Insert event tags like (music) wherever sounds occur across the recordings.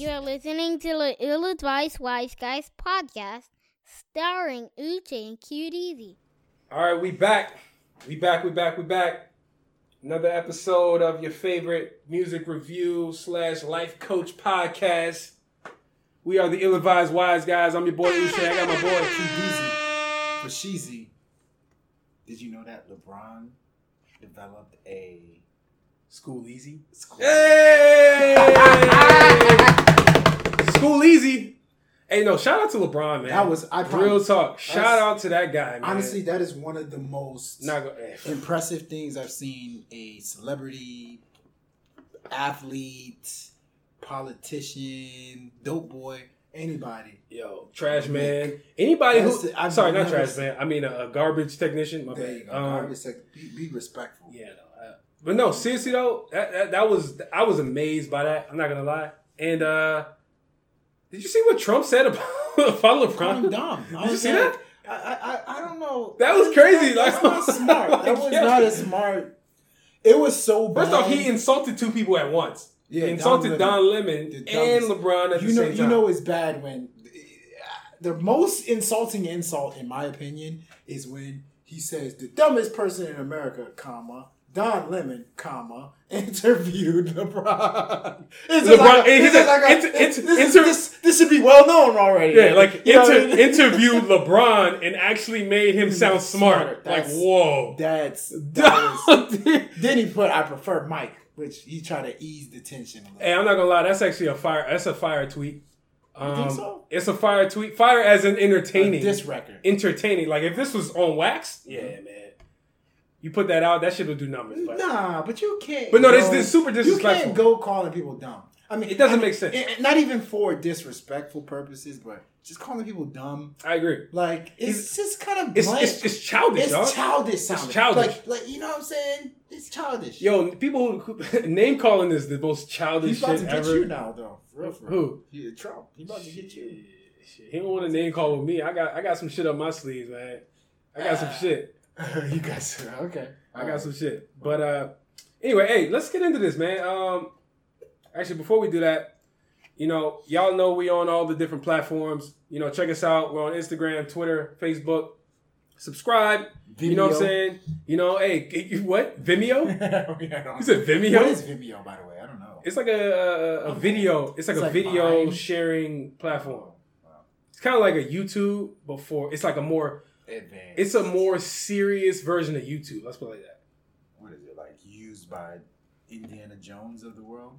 You are listening to the Ill Advised Wise Guys podcast, starring Uche and Cute Easy. All right, we back. We back. We back. We back. Another episode of your favorite music review slash life coach podcast. We are the ill-advised wise guys. I'm your boy Uche. I got my boy T For Sheezy, did you know that LeBron developed a School Easy. school? Hey! (laughs) School Easy. Hey, no, shout out to LeBron, man. That was I real promise. talk. Shout out to that guy, man. Honestly, that is one of the most eh, impressive things I've seen a celebrity, athlete, politician, dope boy, anybody. Yo, trash man. Anybody who That's- I've sorry, not trash man. I mean a, a garbage technician. My There bad. you go. Um, Garbage sec- be, be respectful. Yeah, no, uh, but no, seriously though, that, that that was I was amazed by that. I'm not gonna lie. And uh did you see what Trump said about (laughs) about LeBron? down. I Did you see like, that? I, I, I- don't know. That was crazy, That, that's not (laughs) smart. That was yeah. not a smart. It was so bad. First off, he insulted two people at once. Yeah, he insulted Don Don Lemon, and LeBron at you the know, same you know, it's bad when the most insulting insult, in my opinion, is when he says the dumbest person in America, comma Don Lemon, comma (laughs) interviewed LeBron. It's LeBron- like a- it's said, just a- it's- this, inter- this, this should be well known already. yeah, like You know I mean? interviewed (laughs) LeBron and actually made him sound smart. Like, That's- whoa. That's (laughs) that was, then he put I prefer Mike, which he tried to ease the tension. A. Hey, I'm not gonna lie. That's actually a fire. That's a fire tweet. Um, think so? It's a fire tweet. Fire as in A entertaining. this record. entertaining. Like if this was on wax, yeah, man. You put that out, that shit will do numbers. But Nah, but you can't. But no, this- this is super disrespectful. You can't go calling people dumb. I mean, It doesn't I mean, make sense. and not even for disrespectful purposes, but just calling people dumb. I agree. Like it's just kind of It's it's, it's childish, It's dog. childish sounding. childish. Like, like you know what I'm saying? It's childish. Yo, people who, (laughs) name calling is the most childish he's about to shit get ever. you now, though. For real, for real. Who? Yeah, Trump. He's about to get you. Shit, He don't want to name call with me. I got I got some shit up my sleeves, man. I got some Ah. shit. (laughs) you guys, okay. I got some shit. But uh anyway, hey, let's get into this, man. Um actually before we do that, you know, y'all know we on all the different platforms. You know, check us out. We're on Instagram, Twitter, Facebook. Subscribe. You know what I'm saying? You know, hey, what? Vimeo? (laughs) Yeah, I don't You said Vimeo? What is Vimeo, by the way? I don't know. It's like a, a, a video. It's like It's a like video Vine. sharing platform. Wow. It's kind of like a YouTube before. It's like a more. Advanced. It's a more serious version of YouTube. Let's put it like that. what is it like used by Indiana Jones of the world?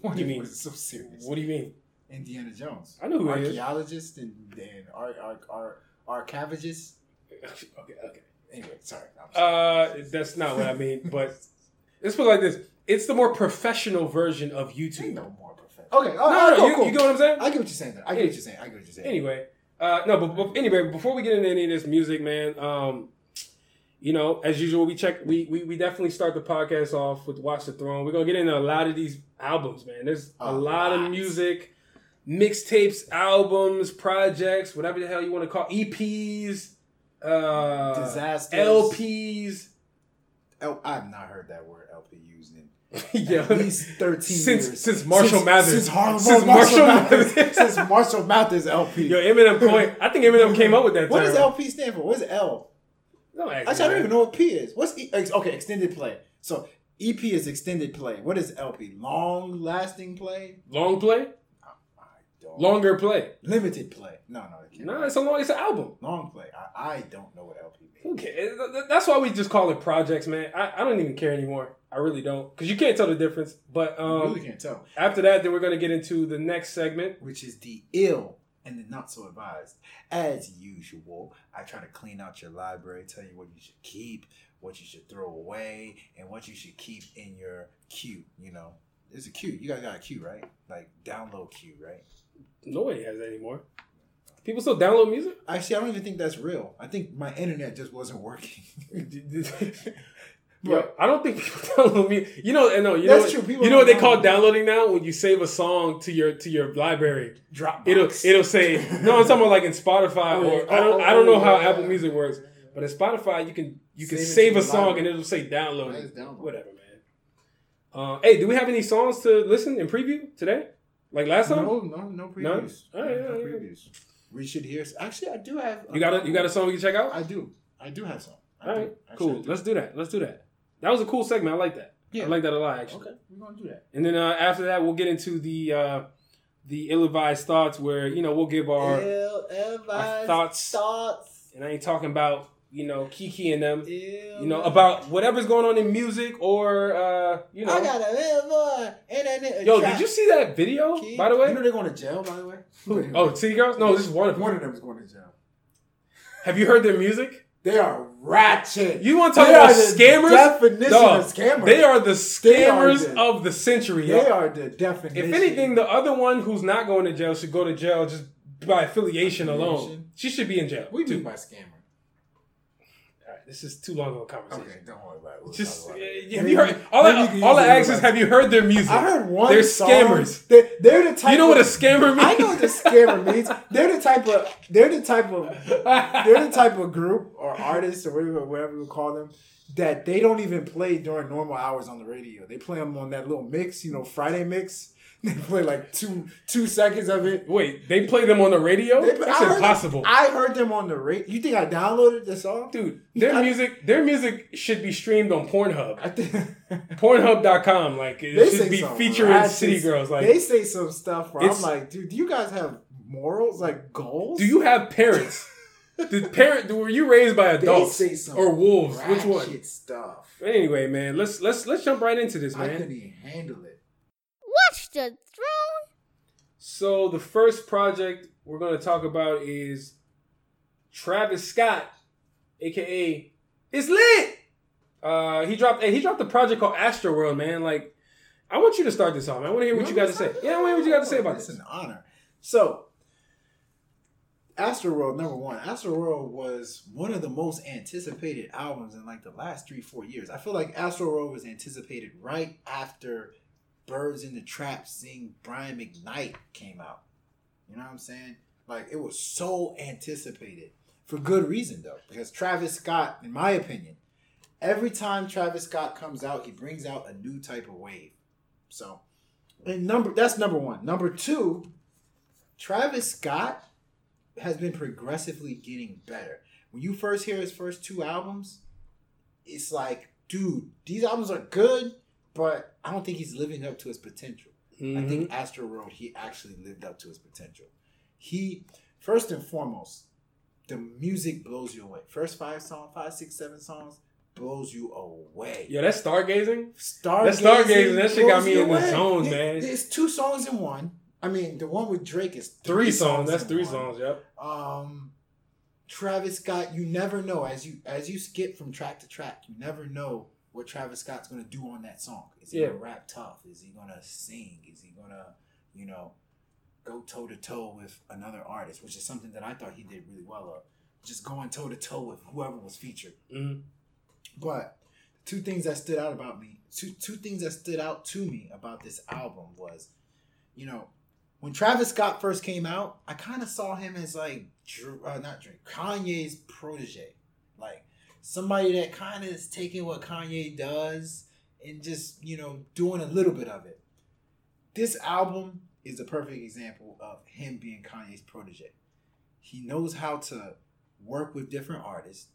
What do you (laughs) mean? It's so serious. What do you mean? Indiana Jones. I know who he is. Archaeologist and and ar, ar, ar, archivagist. (laughs) Okay, okay. Anyway, sorry. I'm sorry. Uh, that's not what I mean. But let's put it like this: it's the more professional version of Ain't YouTube. no more perfect. Okay, No, no, cool, you, cool. you get what I'm saying? I get what you're saying. Though. I get what you're saying. I get what you're saying. Anyway, uh, no, but, but anyway, before we get into any of this music, man, um, you know, as usual, we check, we, we we definitely start the podcast off with Watch the Throne. We're gonna get into a lot of these albums, man. There's a, A lot, of music, mixtapes, albums, projects, whatever the hell you want to call EPs, uh, Disasters. LPs. L- I've not heard that word LP (laughs) yeah, at least 13 Since- years. since Marshall Mathers. Since, Har- Since Marshall, Marshall Mathers. Mathers. (laughs) since Marshall Mathers LP. yo, Eminem coined. I think Eminem came up with that. What term. does LP stand for? What is L? Don't Actually, I don't even know what P is. What's e- okay? Extended play. So EP is extended play. What is LP? Long lasting play. Long play, longer play. limited play. No, no, it can't No, it's a long. It's an album. long play. I, I don't know what LP means. Okay, that's why we just call it projects, man. I, I don't even care anymore. I really don't, because you can't tell the difference. But um, really can't tell. after that, then we're gonna get into the next segment. Which is the ill and the not so advised. As usual, I try to clean out your library, tell you what you should keep, what you should throw away, and what you should keep in your queue. You know, It's a queue. You guys got a queue, right? Like download queue, right? Nobody has that anymore. People still download music. Actually, I don't even think that's real. I think my internet just wasn't working. (laughs) (laughs) Yo, I don't think people (laughs) download music. You know, no, you That's know, true. People you know what they call download. downloading now? When you save a song to your to your library, Dropbox. it'll it'll say (laughs) no. I'm talking about like in Spotify Oh, or yeah. I don't Oh, I don't know oh, how yeah. Apple Music works, but in Spotify you can you can Save it save a song library. and it'll say download. That is download. Whatever, man. Uh, hey, do we have any songs to listen and preview today? Like last time? No, no, no previews. None? Oh, yeah, no yeah, yeah. previews. We should hear. Actually, I do have. You got a you got a song we can check out? I do. I do have some. I All do. right, Actually, cool. Let's do that. Let's do that. That was a cool segment. I like that. Yeah. I like that a lot, actually. Okay, we're gonna do that. And then uh, after that, we'll get into the uh, the ill-advised thoughts, where you know we'll give our, our thoughts, thoughts. and I ain't talking about you know Kiki and them, You you know about whatever's going on in music or uh, you know. I got a little more internet. Yo, did you see that video? Kid. By the way, you know they're going to jail. By the way, Who? oh, City Girls? No, this is one of them. one of them is going to jail. Have you heard their music? They are ratchet. You want to talk They about are the scammers? Definition Dog, of scammers. They are the They are scammers the- of the century. They yo. are the definition. If anything, the other one who's not going to jail should go to jail just by affiliation alone. She should be in jail. we mean by scammer. All right, this is too long of a conversation. Okay, don't worry about it. We'll Just talk uh, about it. have Maybe- you heard all maybe you I, can all use I ask is have you heard their music? I heard one. They're song. scammers. They, they're the type. You know what a of- scammer means? I know what the scammer means. They're the type of. They're the type of. They're the type of group or artist or whatever, whatever we call them that they don't even play during normal hours on the radio. They play them on that little mix, you know, Friday mix. They play like two two seconds of it. Wait, they play them on the radio? They- That's I heard- impossible. I heard them on the radio. You think I downloaded the song? Dude, their I- music their music should be streamed on Pornhub. I think (laughs) Pornhub.com. Like it should be featuring ratchet- city girls. Like they say some stuff where I'm like, dude, do you guys have morals, like goals? do you have parents? (laughs) Did parent were you raised by They adults or wolves? Which one? Stuff. Anyway, man, let's let's let's jump right into this, man. I couldn't even handle it. Watch the throne. So the first project we're going to talk about is Travis Scott, aka It's Lit. Uh, he dropped he dropped a project called Astro World, man. Like, I want you to start this off, man. I want to hear what you got to say. Yeah, I want to hear what you got to say about it. It's this. an honor. So, Astroworld number one. Astroworld was one of the most anticipated albums in like the last three four years. I feel like Astroworld was anticipated right after Birds in the Trap seeing Brian McKnight came out. You know what I'm saying? Like it was so anticipated for good reason though, because Travis Scott, in my opinion, every time Travis Scott comes out, he brings out a new type of wave. So, and number that's number one. Number two, Travis Scott has been progressively getting better. When you first hear his first two albums, it's like, dude, these albums are good, but I don't think he's living up to his potential. I Mhm. think Astro World, he actually lived up to his potential. He, first and foremost, the music blows you away. First five songs, five, six, seven songs, blows you away. Yeah, that's stargazing. Stargazing. That stargazing, that shit got me in the zone, It- man. It's two songs in one. I mean, the one with Drake is Three songs. That's three one. songs. Yep. Um, Travis Scott, you never know as you as you skip from track to track, you never know what Travis Scott's gonna do on that song. Is he Yeah. gonna rap tough? Is he gonna sing? Is he gonna, you know, go toe to toe with another artist, which is something that I thought he did really well of. Just going toe to toe with whoever was featured. hmm But two things that stood out about me, two two things that stood out to me about this album was, you know, when Travis Scott first came out, I kind of saw him as like, uh, not Drake, Kanye's protege, like somebody that kind of is taking what Kanye does and just you know doing a little bit of it. This album is a perfect example of him being Kanye's protege. He knows how to work with different artists.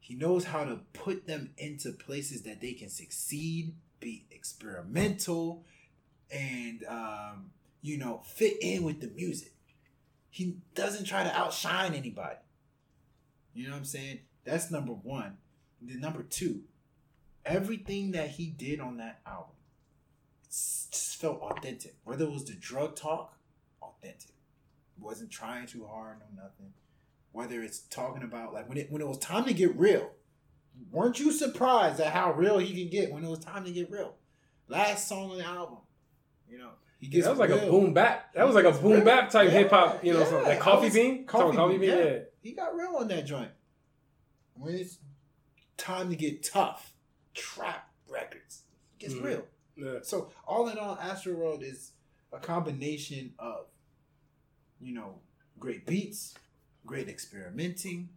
He knows how to put them into places that they can succeed, be experimental, and um, you know fit in with the music. He doesn't try to outshine anybody. You know what I'm saying? That's number one. And then number two, everything that he did on that album just felt authentic. Whether it was the drug talk, authentic. Wasn't trying too hard, no nothing. Whether it's talking about like when it when it was time to get real, weren't you surprised at how real he could get when it was time to get real? Last song on the album, You know, he Yeah, gets that was like a boom bap. That was like a boom real. bap type Yeah, hip hop, you know, yeah. like Coffee was- Bean. Coffee Coffee Bean, Bean, yeah. He got real on that joint. When it's time to get tough, trap records it gets Mhm. real. yeah. So all in all, Astro World is a combination of, you know, great beats, great experimenting,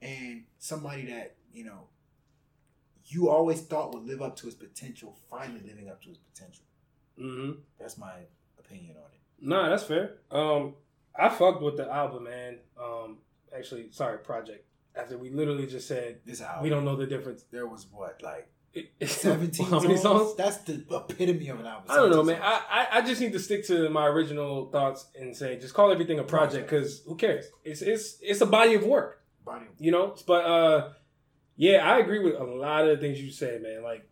and somebody that you know you always thought would live up to his potential, finally living up to his potential. hmm That's my opinion on it. Nah, that's fair. Um, I fucked with the album, man. Um, actually, sorry, project. After we literally just said This album, we don't know the difference. There was what like It- (laughs) seventeen How many songs? That's the epitome of an album. I don't know, man. I, I, I just need to stick to my original thoughts and say just call everything a project because who cares? It's it's it's a body of work, Body- you know. But uh, yeah, I agree with a lot of the things you said, man. Like,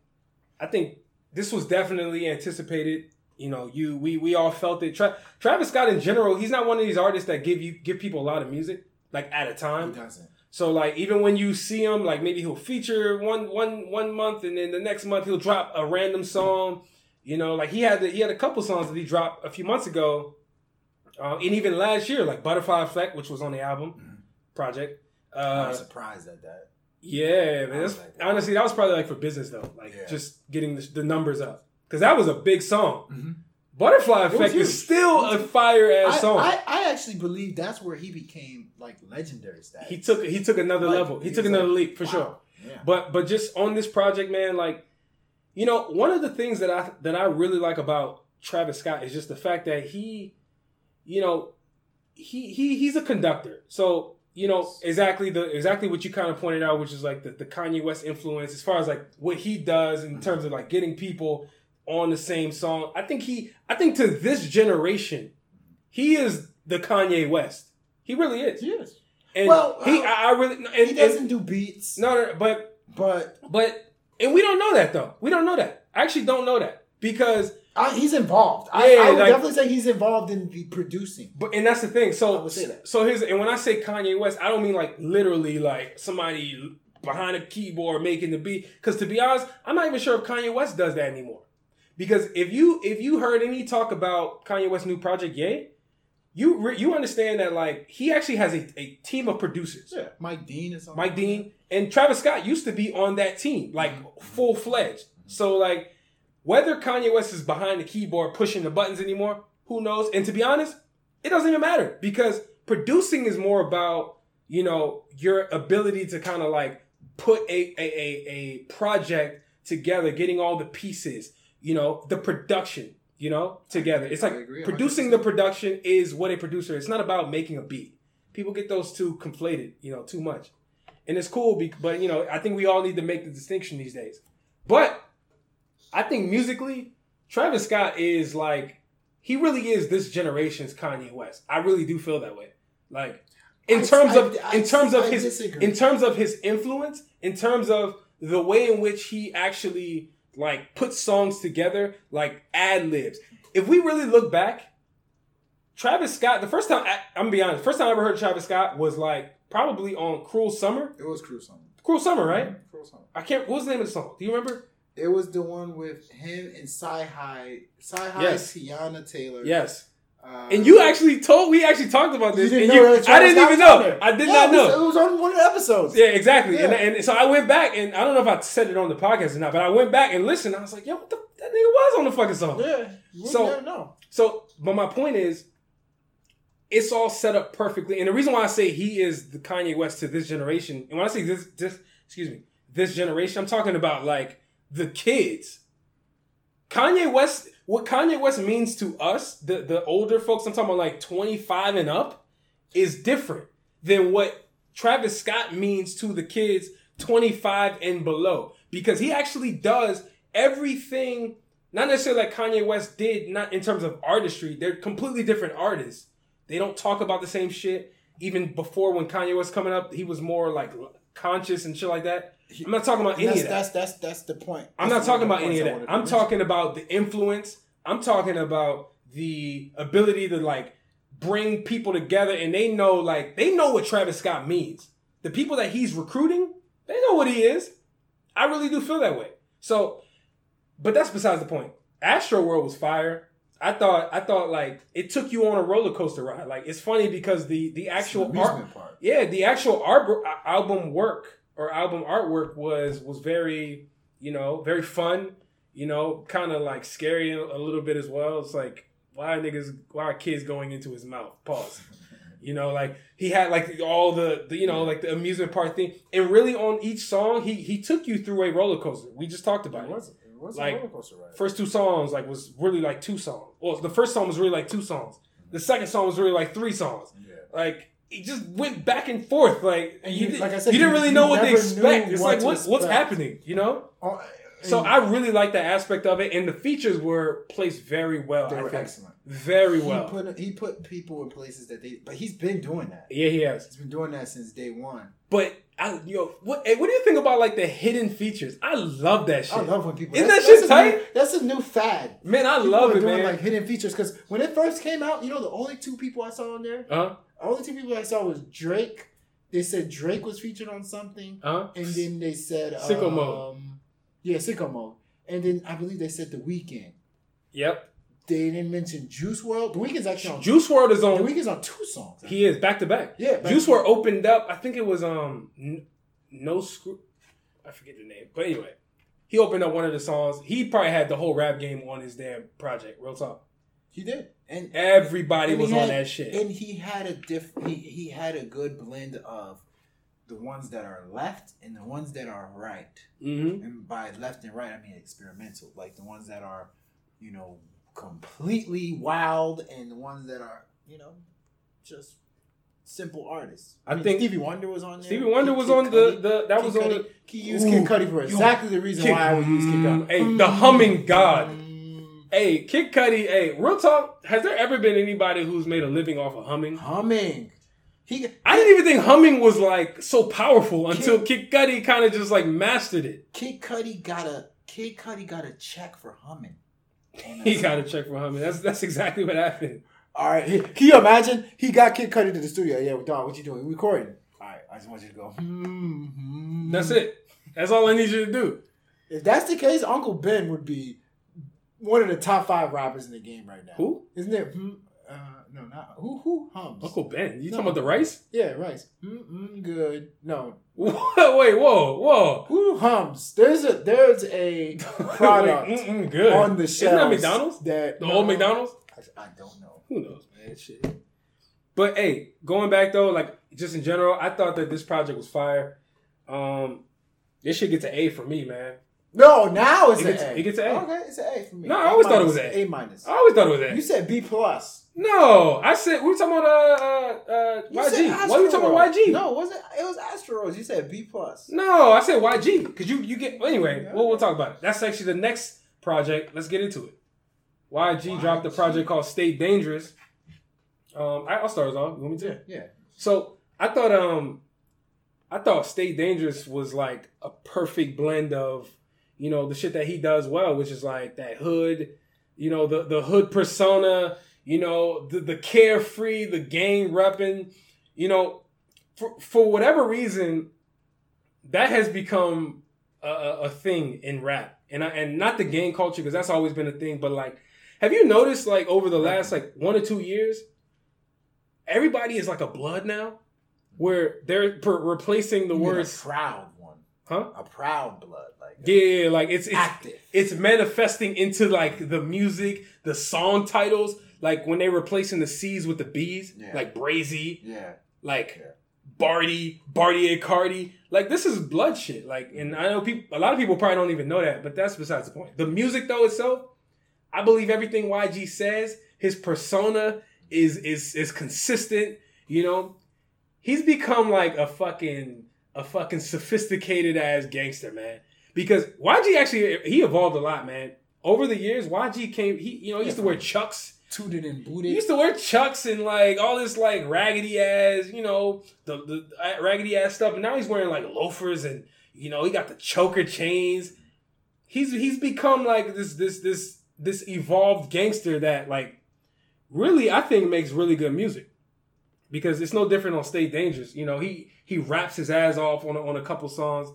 I think this was definitely anticipated. You know, you we we all felt it. Tra- Travis Scott in general, he's not one of these artists that give you give people a lot of music like at a He time. doesn't. So like even when you see him, like maybe he'll feature one one one month, and then the next month he'll drop a random song. You know, like he had the, he had a couple songs that he dropped a few months ago, uh, and even last year, like Butterfly Effect, which was on the album Mhm. project. Uh, was surprised at that. yeah, man. That's, like, honestly, that was probably like for business though, like Yeah. just getting the, the numbers up because that was a big song. Mm-hmm. Butterfly Effect is still a fire ass song. I, I actually believe that's where he became like legendary status. he took he took another Like, level. He he took another like, leap for wow. sure. Yeah. But but just on this project, man, like you know, one of the things that I that I really like about Travis Scott is just the fact that he, you know, he he he's a conductor. So you know exactly the exactly what you kind of pointed out, which is like the, the Kanye West influence as far as like what he does in terms of like getting people on the same song. I think he I think to this generation, he is the Kanye West. He really is. Yes. And Well, he uh, I, I really and, He doesn't do beats, no, no, but but but and we don't know that though. We don't know that. I actually don't know that because I, he's involved. I, Yeah, I would like- definitely say he's involved in the producing. but and that's the thing. So I So would say that. so here's and when I say Kanye West, I don't mean like literally like somebody behind a keyboard making the beat. Because to be honest, I'm not even sure if Kanye West does that anymore. Because if you if you heard any talk about Kanye West's new project, Yay, you re- you understand that like he actually has a, a team of producers. Yeah, Mike Dean is on. Mike Dean and Travis Scott used to be on that team, like mm-hmm. full fledged. So like whether Kanye West is behind the keyboard pushing the buttons anymore, who knows? And to be honest, it doesn't even matter because producing is more about you know your ability to kind of like put a a, a a project together, getting all the pieces, you know, the production, you know, together. It's like producing the production is what a producer. It's not about making a beat. People get those two conflated, you know, too much and it's cool. Be- but you know, I think we all need to make the distinction these days. But I think musically, Travis Scott is like he really is this generation's Kanye West. I really do feel that way. Like in I- terms I- of I- in terms of his disagree. in terms of his influence, in terms of the way in which he actually like puts songs together, like ad libs. If we really look back, Travis Scott, the first time I, I'm gonna be honest, first time I ever heard Travis Scott was like probably on Cruel Summer. It was Cruel Summer. Cruel Summer, right? Mm-hmm, Cruel Summer. I can't. What was the name of the song? Do you remember? It was the one with him and Sci High, Sci High, Yes. Tiana Taylor. Yes. And you actually told we actually talked about this. you didn't and know you, I didn't even know. I did Yeah, not it was- know. It was on one of the episodes. Yeah, exactly. And, Yeah. and so I went back and I don't know if I said it on the podcast or not, but I went back and listened. I was like, yo, what the, that nigga was on the fucking song. Yeah. So- know. So, but my point is, it's all set up perfectly. And the reason why I say he is the Kanye West to this generation, and when I say this, this, excuse me, this generation, I'm talking about like the kids. Kanye West, what Kanye West means to us, the the older folks, I'm talking about like 25 and up, is different than what Travis Scott means to the kids 25 and below. Because he actually does everything, not necessarily like Kanye West did, not in terms of artistry. They're completely different artists. They don't talk about the same shit. Even before when Kanye was coming up, he was more like conscious and shit like that. I'm not talking about And any of that. that's that's that's the point. I'm That's not talking about any of that. I'm talking about the influence. I'm talking about the ability to like bring people together and they know like they know what Travis Scott means. The people that he's recruiting, they know what he is. I really do feel that way. So, but that's besides the point. Astro World was fire. I thought I thought like it took you on a roller coaster ride. Like it's funny because the the actual art, part. yeah, the actual art album work or album artwork was was very you know very fun. You know, kind of like scary a little bit as well. It's like why are niggas why are kids going into his mouth? Pause. You know, like he had like all the, the you know like the amusement park thing, and really on each song he he took you through a roller coaster. We just talked about It it. was, it was Like, a roller coaster ride. First two songs like was really like two songs. Well, the first song was really like two songs. The second song was really like three songs. yeah. Like he just went back and forth. Like And you, you- did, like I said, you didn't really you know what to expect. It's what like to what, what's happening, you know. Oh, So I really like that aspect of it, and the features were placed very well. they I were think. excellent. very well. He put he put people in places that they, but he's been doing that. yeah, he has. He's been doing that since day one. But I, yo, what what do you think about like the hidden features? I love that shit. I love when people. Isn't that's- that shit that's a new- tight? that's a new fad. man, I People love are it, doing man. like hidden features because when it first came out, you know, the only two people I saw on there, uh only two people I saw was Drake. They said Drake was featured on something, huh. and then they said Sicko um, Mode. Yeah, sicko mode. And then I believe they said the weekend. Yep. They didn't mention Juice World. The weekend's actually on. Juice World is on. the on. weekend's on two songs. He is back to back. Yeah, back Juice World opened up. I think it was um n- no screw. I forget the name, but anyway, he opened up one of the songs. He probably had the whole rap game on his damn project. Real talk. He did, and Everybody And was he on that shit. and he had a diff. He, he had a good blend of the ones that are left and the ones that are right. hmm And by left and right, I mean experimental, like the ones that are, you know, completely wild, and the ones that are, you know, just simple artists. I mean, think- Stevie Wonder was on there. Stevie Wonder Kid- was Kid on the, Cudi. the that Kid was on the He used Ooh, Kid Cudi for exactly the reason why I would use Kid Cudi. Hey, the humming god. Hey, Kid Cudi. Hey, real talk. Has there ever been anybody who's made a living off of humming? Humming. He. I didn't even think humming was like so powerful until Kid Cudi kind of just like mastered it. Kid Cudi got a Kid Cudi got a check for humming. (laughs) He got a check for humming. That's that's exactly what happened. All right, he- can you imagine? He got Kid Cudi to the studio. Yeah, dog, what you doing? We recording. All right, I just want you to go. Hmm, hmm. That's it. That's all I need you to do. If that's the case, Uncle Ben would be one of the top five rappers in the game right now. Who? Isn't it? Hmm, uh, no, not who. Who hums? Uncle Ben. You No. talking about the rice? Yeah, Rice. Mm-mm, good. No, (laughs) Wait, whoa, whoa. who hums? There's a there's a (laughs) product Wait, good. on the Isn't that McDonald's? That The no, old McDonald's? I, I don't know. Who knows, man? Shit. But hey, going back though, like just in general, I thought that this project was fire. Um, this shit gets an A for me, man. No, now it's It an gets- A. it gets an A. Okay, it's an A for me. No, I always thought it was A. A minus. I always thought it was A. You said B plus. no, I said we were talking about uh uh, uh YG. Why are you talking about YG? No, it wasn't it was Astros. You said B plus. No, I said YG because you you get anyway. We'll, we'll talk about it. That's actually the next project. Let's get into it. YG, dropped a project called Stay Dangerous. Um, I, I'll start us off. You want me to? Yeah. So I thought um, I thought Stay Dangerous was like a perfect blend of you know the shit that he does well, which is like that hood, you know the the hood persona, you know the the carefree, the gang repping, you know, for for whatever reason, that has become a, a, thing in rap, and I, and not the gang culture because that's always been a thing, but like, have you noticed like over the last like one or two years, everybody is like a blood now, where they're per- replacing the You mean words, a proud. Huh? A proud blood. Like Yeah, like it's it's active. it's manifesting into like the music, the song titles, like when they're replacing the C's with the B's, Yeah. like Brazy, Yeah. like Yeah. Barty, Barty Cardi. Like this is blood shit. Like, and I know people, a lot of people probably don't even know that, but that's besides the point. The music though itself, I believe everything YG says. His persona is is is consistent. You know, he's become like a fucking a fucking sophisticated ass gangster man. Because YG actually he evolved a lot, man. Over the years, YG came. He you know he used to wear chucks. Tooted and booted. He used to wear chucks and like all this like raggedy ass, you know, the, the uh, raggedy ass stuff. And now he's wearing like loafers and you know he got the choker chains. He's he's become like this this this this evolved gangster that like really I think makes really good music because it's no different on Stay Dangerous. You know he he raps his ass off on a, on a couple songs.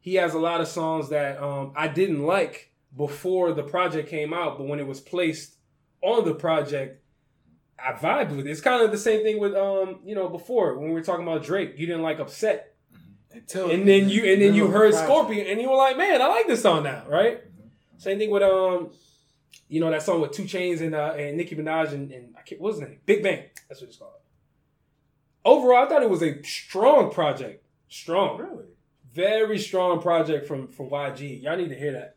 He has a lot of songs that um, I didn't like before the project came out, but when it was placed on the project, I vibed with it. It's kind of the same thing with um, you know, before when we were talking about Drake, you didn't like upset. Until And then you and then you heard project. Scorpion and you were like, Man, I like this song now, right? Mhm. Same thing with um, you know, that song with Two Chains and uh and Nicki Minaj and, and I can't, what's his name? Big Bang. That's what it's called. Overall, I thought it was a strong project. Strong. Really? Very strong project from from YG. Y'all need to hear that.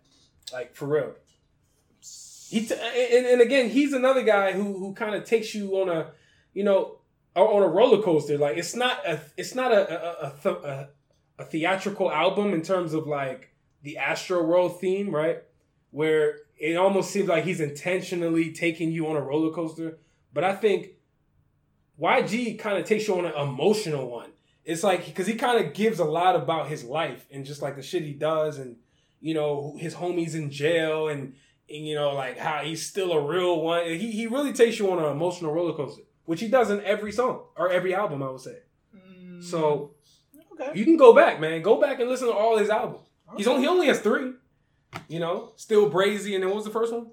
Like for real. He t- and, and again, he's another guy who who kind of takes you on a, you know, on a roller coaster. Like it's not a it's not a a, a, th- a, a theatrical album in terms of like the Astro World theme, right? Where it almost seems like he's intentionally taking you on a roller coaster. But I think YG kind of takes you on an emotional one. It's like because he kind of gives a lot about his life and just like the shit he does, and you know his homies in jail, and, and you know like how he's still a real one. He he really takes you on an emotional roller coaster, which he does in every song or every album, I would say. So okay. you can go back, man. Go back and listen to all his albums. He's only he only has three. You know, still brazy, and then what was the first one?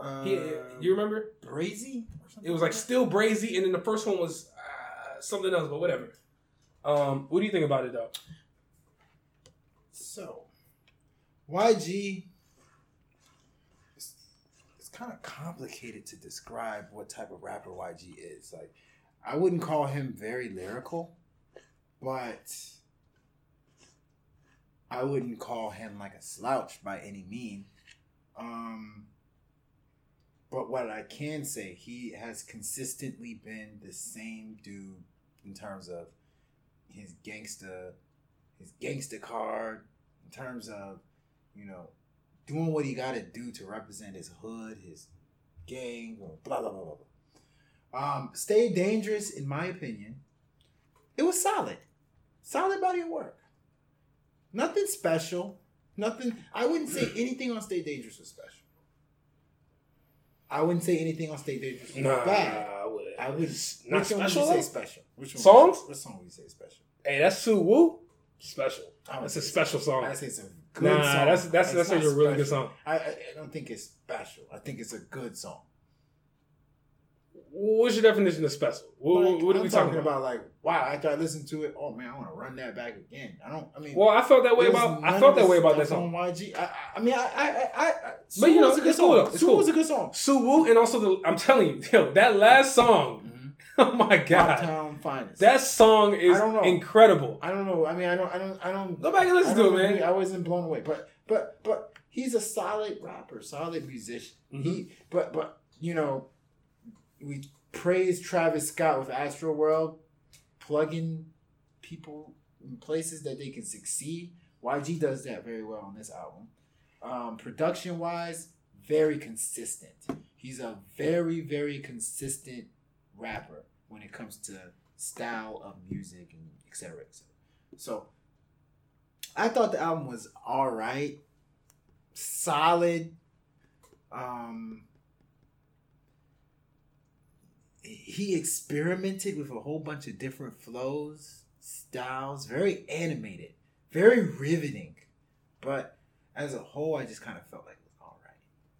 Uh, He, you remember? Brazy? It was like still brazy, and then the first one was uh, something else, but whatever. Um, what do you think about it though? So, YG, it's, it's kind of complicated to describe what type of rapper YG is. Like, I wouldn't call him very lyrical, but I wouldn't call him like a slouch by any mean. Um, but what I can say, he has consistently been the same dude in terms of his gangsta, his gangsta card, in terms of, you know, doing what he got to do to represent his hood, his gang, blah blah blah blah. blah. Um, Stay Dangerous, in my opinion, it was solid, solid body of work. Nothing special. Nothing. I wouldn't say anything on Stay Dangerous was special. I wouldn't say anything on Stay Dangerous was bad. I would. I would. Not which one would special, you say special? Which one? Songs? What song would you say special? Hey, that's Sue Woo. Special. That's a special song. I say it's a good Nah, song. that's that's It's that's a really good special. song. I, I I don't think it's special. I think it's a good song. What's your definition of special? What, Like, what are I'm we talking about? Like, wow, after I listened to it, oh man, I want to run that back again. I don't. I mean, Well, I felt that way about I felt that way about that song. on YG. I, I, I mean, I, I, I, I But, you know, was a good it's cool, song. though. It's Sue cool. was a good song. Sue Woo and also the I'm telling you, (laughs) yo, that last song. (laughs) Oh my god, Uptown Finest. that song is I don't know. incredible. I don't know. I mean, I don't. I don't. I don't. Go back and listen to it, man. agree. I wasn't blown away, but but but he's a solid rapper, solid musician. Mm-hmm. He but but you know, we praise Travis Scott with Astro World, plugging people in places that they can succeed. YG does that very well on this album. Um, production wise, very consistent. He's a very very consistent rapper when it comes to style of music and et cetera, et. So I thought the album was all right, solid. Um, he experimented with a whole bunch of different flows, styles, very animated, very riveting. But as a whole, I just kind of felt like it was all right.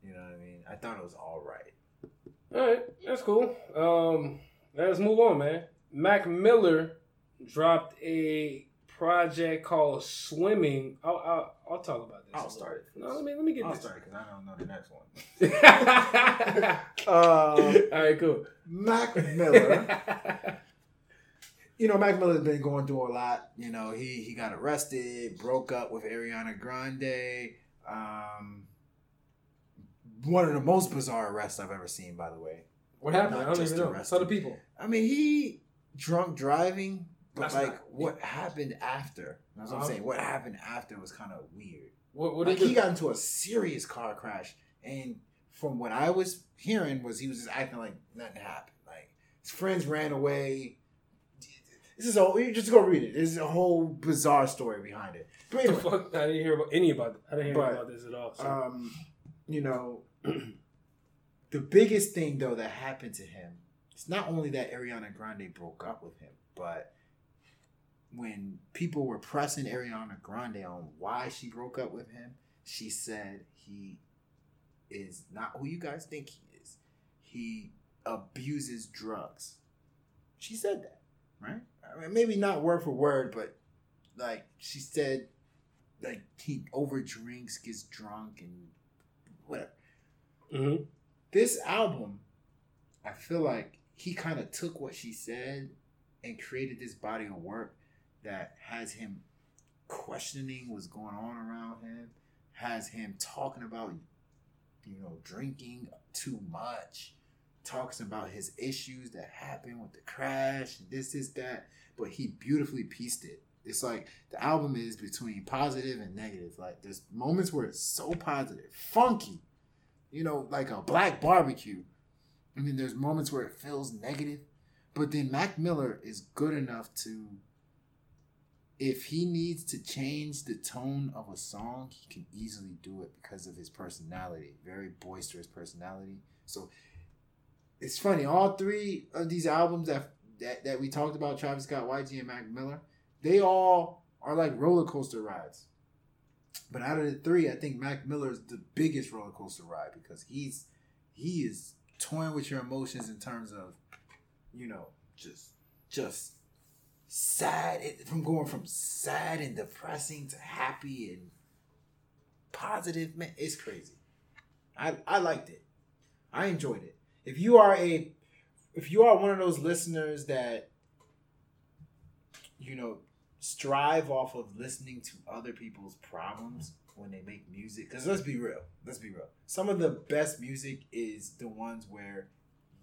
You know what I mean? I thought it was all right. All right, that's cool. Um, let's move on, man. Mac Miller dropped a project called Swimming. I'll, I'll, I'll talk about this. I'll start it. No, let me let me get you. I'll this. start because I don't know the next one. (laughs) (laughs) All Um, right, cool. Mac Miller. (laughs) you know, Mac Miller's been going through a lot. You know, he he got arrested, broke up with Ariana Grande. Um, one of the most bizarre arrests I've ever seen, by the way. what happened? Not I don't just even know. arrested. Tell the people. I mean, he drunk driving, but That's like not- what happened after? That's what I'm saying. What happened after was kind of weird. What, what like he got into a serious car crash, and from what I was hearing, was he was just acting like nothing happened. Like his friends ran away. This is all. You just go read it. There's a whole bizarre story behind it. But the fuck? I didn't hear about any about. I didn't hear But, about this at all. So. um, you know, (clears throat) the biggest thing though that happened to him, it's not only that Ariana Grande broke up with him, but when people were pressing Ariana Grande on why she broke up with him, she said he is not who you guys think he is. He abuses drugs. She said that, right? I mean, maybe not word for word, but like she said, like he overdrinks, gets drunk, and whatever. Mm-hmm. This album, I feel like he kind of took what she said and created this body of work that has him questioning what's going on around him, has him talking about, you know, drinking too much, talks about his issues that happened with the crash, this, this, that, but he beautifully pieced it. It's like the album is between positive and negative. Like there's moments where it's so positive, funky, you know, like a black barbecue. I mean, there's moments where it feels negative, but then Mac Miller is good enough to, if he needs to change the tone of a song, he can easily do it because of his personality, very boisterous personality. So it's funny, all three of these albums that that, that we talked about, Travis Scott, YG, and Mac Miller, they all are like roller coaster rides. But out of the three, I think Mac Miller is the biggest roller coaster ride because he's he is toying with your emotions in terms of, you know, just just sad from going from sad and depressing to happy and positive. Man, it's crazy. I I liked it. I enjoyed it. If you are a if you are one of those listeners that you know strive off of listening to other people's problems when they make music because let's be real let's be real some of the best music is the ones where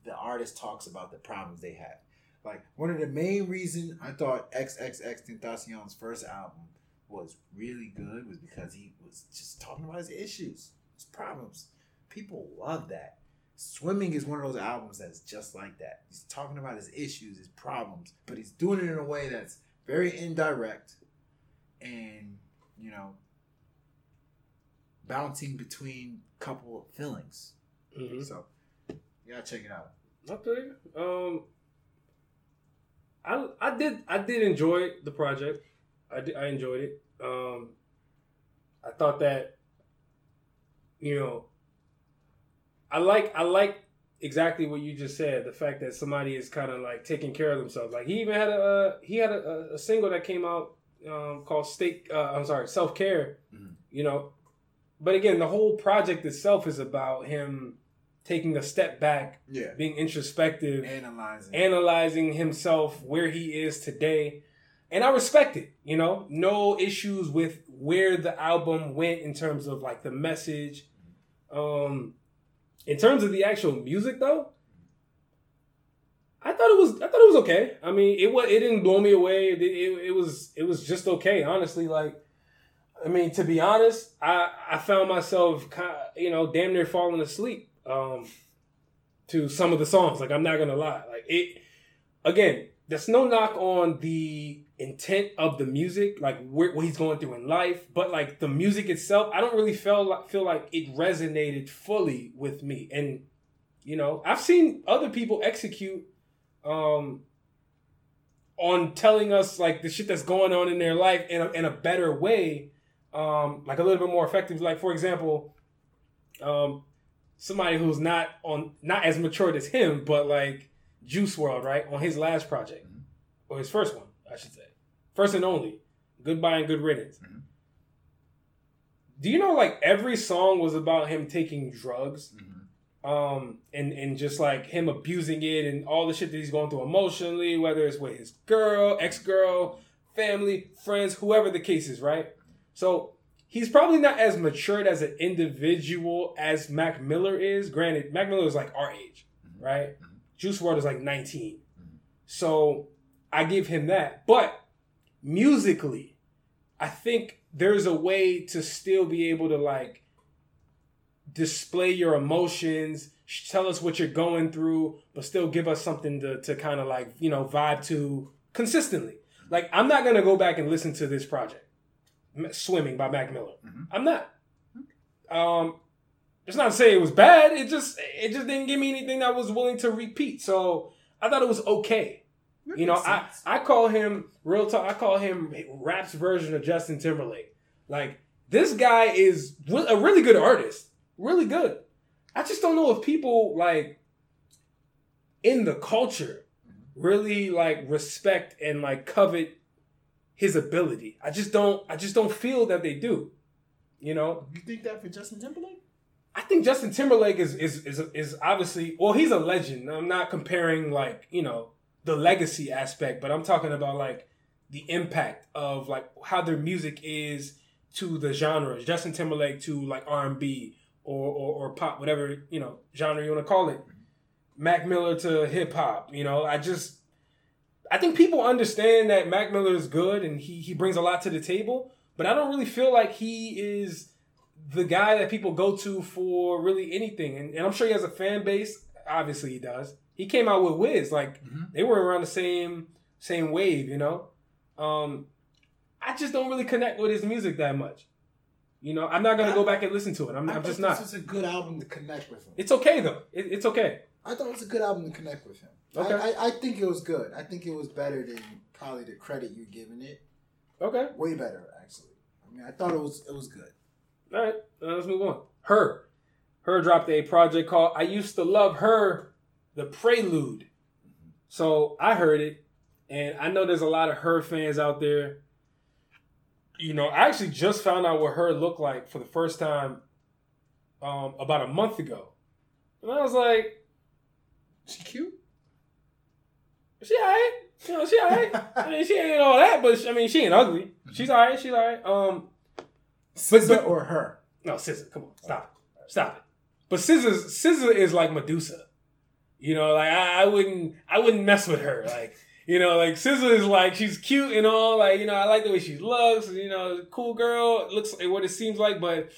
the artist talks about the problems they have like one of the main reasons i thought xxx tentacion's first album was really good was because he was just talking about his issues his problems people love that swimming is one of those albums that's just like that he's talking about his issues his problems but he's doing it in a way that's very indirect and you know bouncing between couple of feelings Mm-hmm. so you gotta check it out Okay. Um, I I did I did enjoy the project. I did, I enjoyed it. Um, I thought that, you know, I like I like exactly what you just said. The fact that somebody is kind of like taking care of themselves. Like he even had a uh, he had a, a single that came out um, called "State." Uh, I'm sorry, self care. Mhm. You know, but again, the whole project itself is about him taking a step back yeah being introspective, analyzing analyzing himself, where he is today. And I respect it, you know, no issues with where the album went in terms of like the message. Um in terms of the actual music though, I thought it was I thought it was okay. I mean, it was it didn't blow me away. It, it, it was it was just okay, honestly, like I mean, to be honest, I I found myself kind of, you know, damn near falling asleep um to some of the songs. Like I'm not gonna lie, like it. Again, there's no knock on the intent of the music, like what he's going through in life, but like the music itself, I don't really feel like feel like it resonated fully with me. And you know, I've seen other people execute um on telling us like the shit that's going on in their life in a, in a better way, um, like a little bit more effective. Like for example, um, somebody who's not on not as matured as him, but like Juice World, right? On his last project. Mhm. Or his first one, I should say. First and only. Goodbye and good riddance. Mhm. Do you know like every song was about him taking drugs? Mhm. Um and, and just like him abusing it and all the shit that he's going through emotionally, whether it's with his girl, ex-girl, family, friends, whoever the case is, right? So he's probably not as matured as an individual as Mac Miller is. Granted, Mac Miller is like our age, Mhm. right? Mhm. Juice WRLD is like 19. Mhm. So I give him that. But musically, I think there's a way to still be able to like display your emotions, tell us what you're going through, but still give us something to, to kind of like, you know, vibe to consistently. Like, I'm not going to go back and listen to this project, Swimming by Mac Miller. Mhm. I'm not. Um, it's not to say it was bad. It just it just didn't give me anything that I was willing to repeat. So I thought it was okay. That You know, I. I call him real talk. I call him rap's version of Justin Timberlake. Like this guy is a really good artist, really good. I just don't know if people like in the culture really like respect and like covet his ability. I just don't I just don't feel that they do. You know? You think that for Justin Timberlake? I think Justin Timberlake is is is is obviously well he's a legend. I'm not comparing like, you know, the legacy aspect, but I'm talking about like the impact of like how their music is to the genres. Justin Timberlake to like R&B or, or or pop, whatever you know genre you want to call it. Mac Miller to hip hop. You know, I just I think people understand that Mac Miller is good and he he brings a lot to the table, but I don't really feel like he is the guy that people go to for really anything. And, and I'm sure he has a fan base. Obviously, he does. He came out with Wiz, like Mhm. they were around the same same wave, you know. Um, I just don't really connect with his music that much. You know, I'm not gonna go back and listen to it. I'm, I I'm just this not. was a good album to connect with him. It's okay though. It, it's okay. I thought it was a good album to connect with him. Okay. I, I, I think it was good. I think it was better than probably the credit you're giving it. Okay. Way better, actually. I mean, I thought it was it was good. All right, let's move on. Her, her dropped a project called "I Used to Love Her," the Prelude. So I heard it, and I know there's a lot of her fans out there. You know, I actually just found out what her looked like for the first time um, about a month ago, and I was like, She cute. "She alright, you know, she alright. (laughs) I mean, she ain't all that, but she, I mean, she ain't ugly. She's alright. She's alright. Um, SZA or her? No, SZA, come on, stop it, stop it. But SZA, SZA is like Medusa. You know, like I, I wouldn't, I wouldn't mess with her. Like, you know, like SZA is like she's cute and all. Like, you know, I like the way she looks. You know, cool girl. Looks like what it seems like, but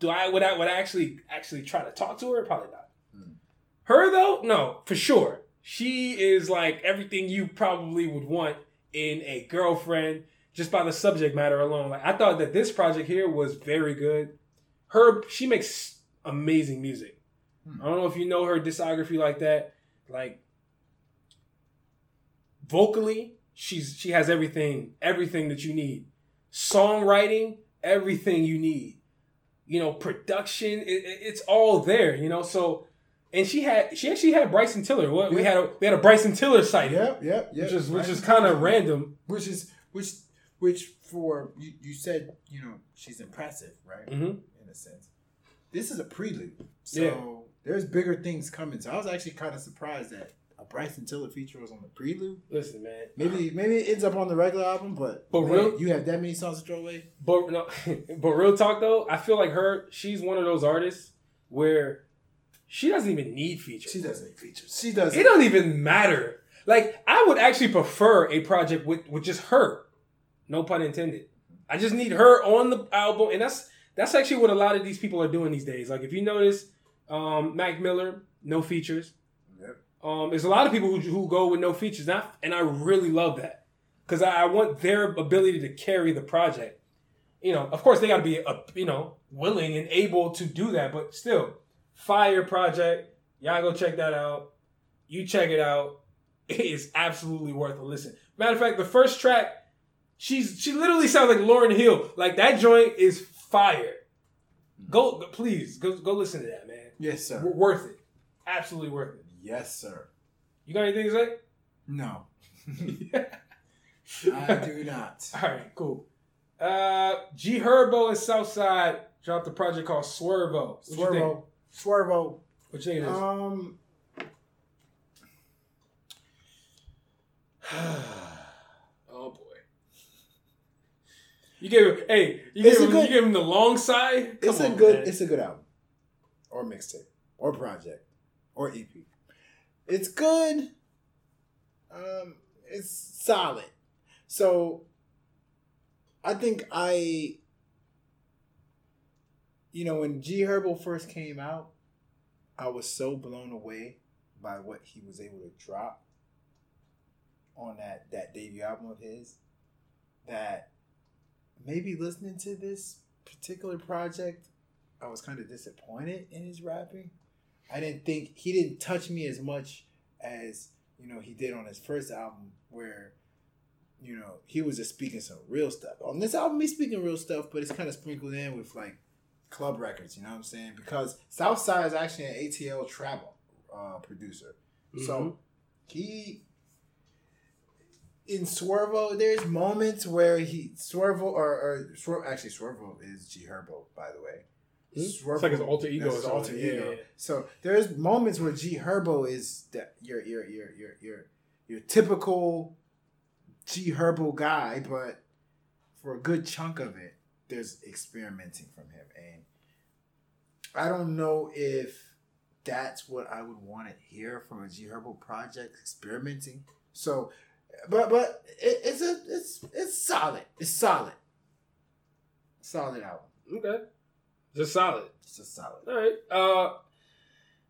do I would I would I actually actually try to talk to her? Probably not. Hmm. Her though, no, for sure. She is like everything you probably would want in a girlfriend just by the subject matter alone. Like I thought that this project here was very good. Her she makes amazing music. Hmm. I don't know if you know her discography like that. Like vocally, she's she has everything, everything that you need. Songwriting, everything you need. You know, production, it, it- it's all there. You know, so and she had she actually had Bryson Tiller. What we had a we had a Bryson Tiller site, Yep, yep, yep. which is which Right. is kind of random. Which is which which for you, you said you know she's impressive, right? hmm In a sense, this is a prelude, so Yeah. there's bigger things coming. So I was actually kind of surprised that a Bryson Tiller feature was on the prelude. Listen, man. Maybe maybe it ends up on the regular album, but But man, real- you have that many songs to throw away. But no, (laughs) but real talk though, I feel like her. She's one of those artists where she doesn't even need features. She doesn't need features. She doesn't. It don't even matter. Like I would actually prefer a project with with just her. No pun intended. I just need her on the album, and that's that's actually what a lot of these people are doing these days. Like if you notice, um, Mac Miller, no features. Yep. Um, there's a lot of people who, who go with no features, and I, and I really love that because I, I want their ability to carry the project. You know, of course they got to be uh, you know willing and able to do that, but still, fire project. Y'all go check that out. You check it out. (laughs) It is absolutely worth a listen. Matter of fact, the first track, she's she literally sounds like Lauryn Hill. Like that joint is fire. Go, please go go listen to that, man. Yes, sir. W- worth it. Absolutely worth it. Yes, sir. You got anything to say? No, (laughs) I do not. (laughs) All right, cool. Uh, G Herbo and Southside dropped a project called Swervo. What? Swervo, Swervo. What you think it is? Um, (sighs) oh boy. You gave him, hey, you It's gave him, good- you gave him the long side. it's Come a good. man. It's a good album, or mixtape, or project, or EP. It's good. Um, it's solid. So, I think I, you know, when G Herbo first came out, I was so blown away by what he was able to drop on that that debut album of his that maybe listening to this particular project I was kind of disappointed in his rapping. I didn't think he didn't touch me as much as you know he did on his first album where you know he was just speaking some real stuff. On this album he's speaking real stuff, but it's kind of sprinkled in with like Club Records. You know what I'm saying? Because Southside is actually an ATL travel uh, producer. Mhm. So he in Swervo, there's moments where he Swervo or, or Swer, actually Swervo is G Herbo, by the way. Hmm? It's like his alter ego his alter ego. yeah. So there's moments where G Herbo is that your your your your your your typical G Herbo guy, but for a good chunk of it, there's experimenting from him, and I don't know if that's what I would want to hear from a G Herbo project, experimenting. So, but but it, it's a it's it's solid. It's solid. Solid album. Okay. Just solid. It's just solid. All right. Uh,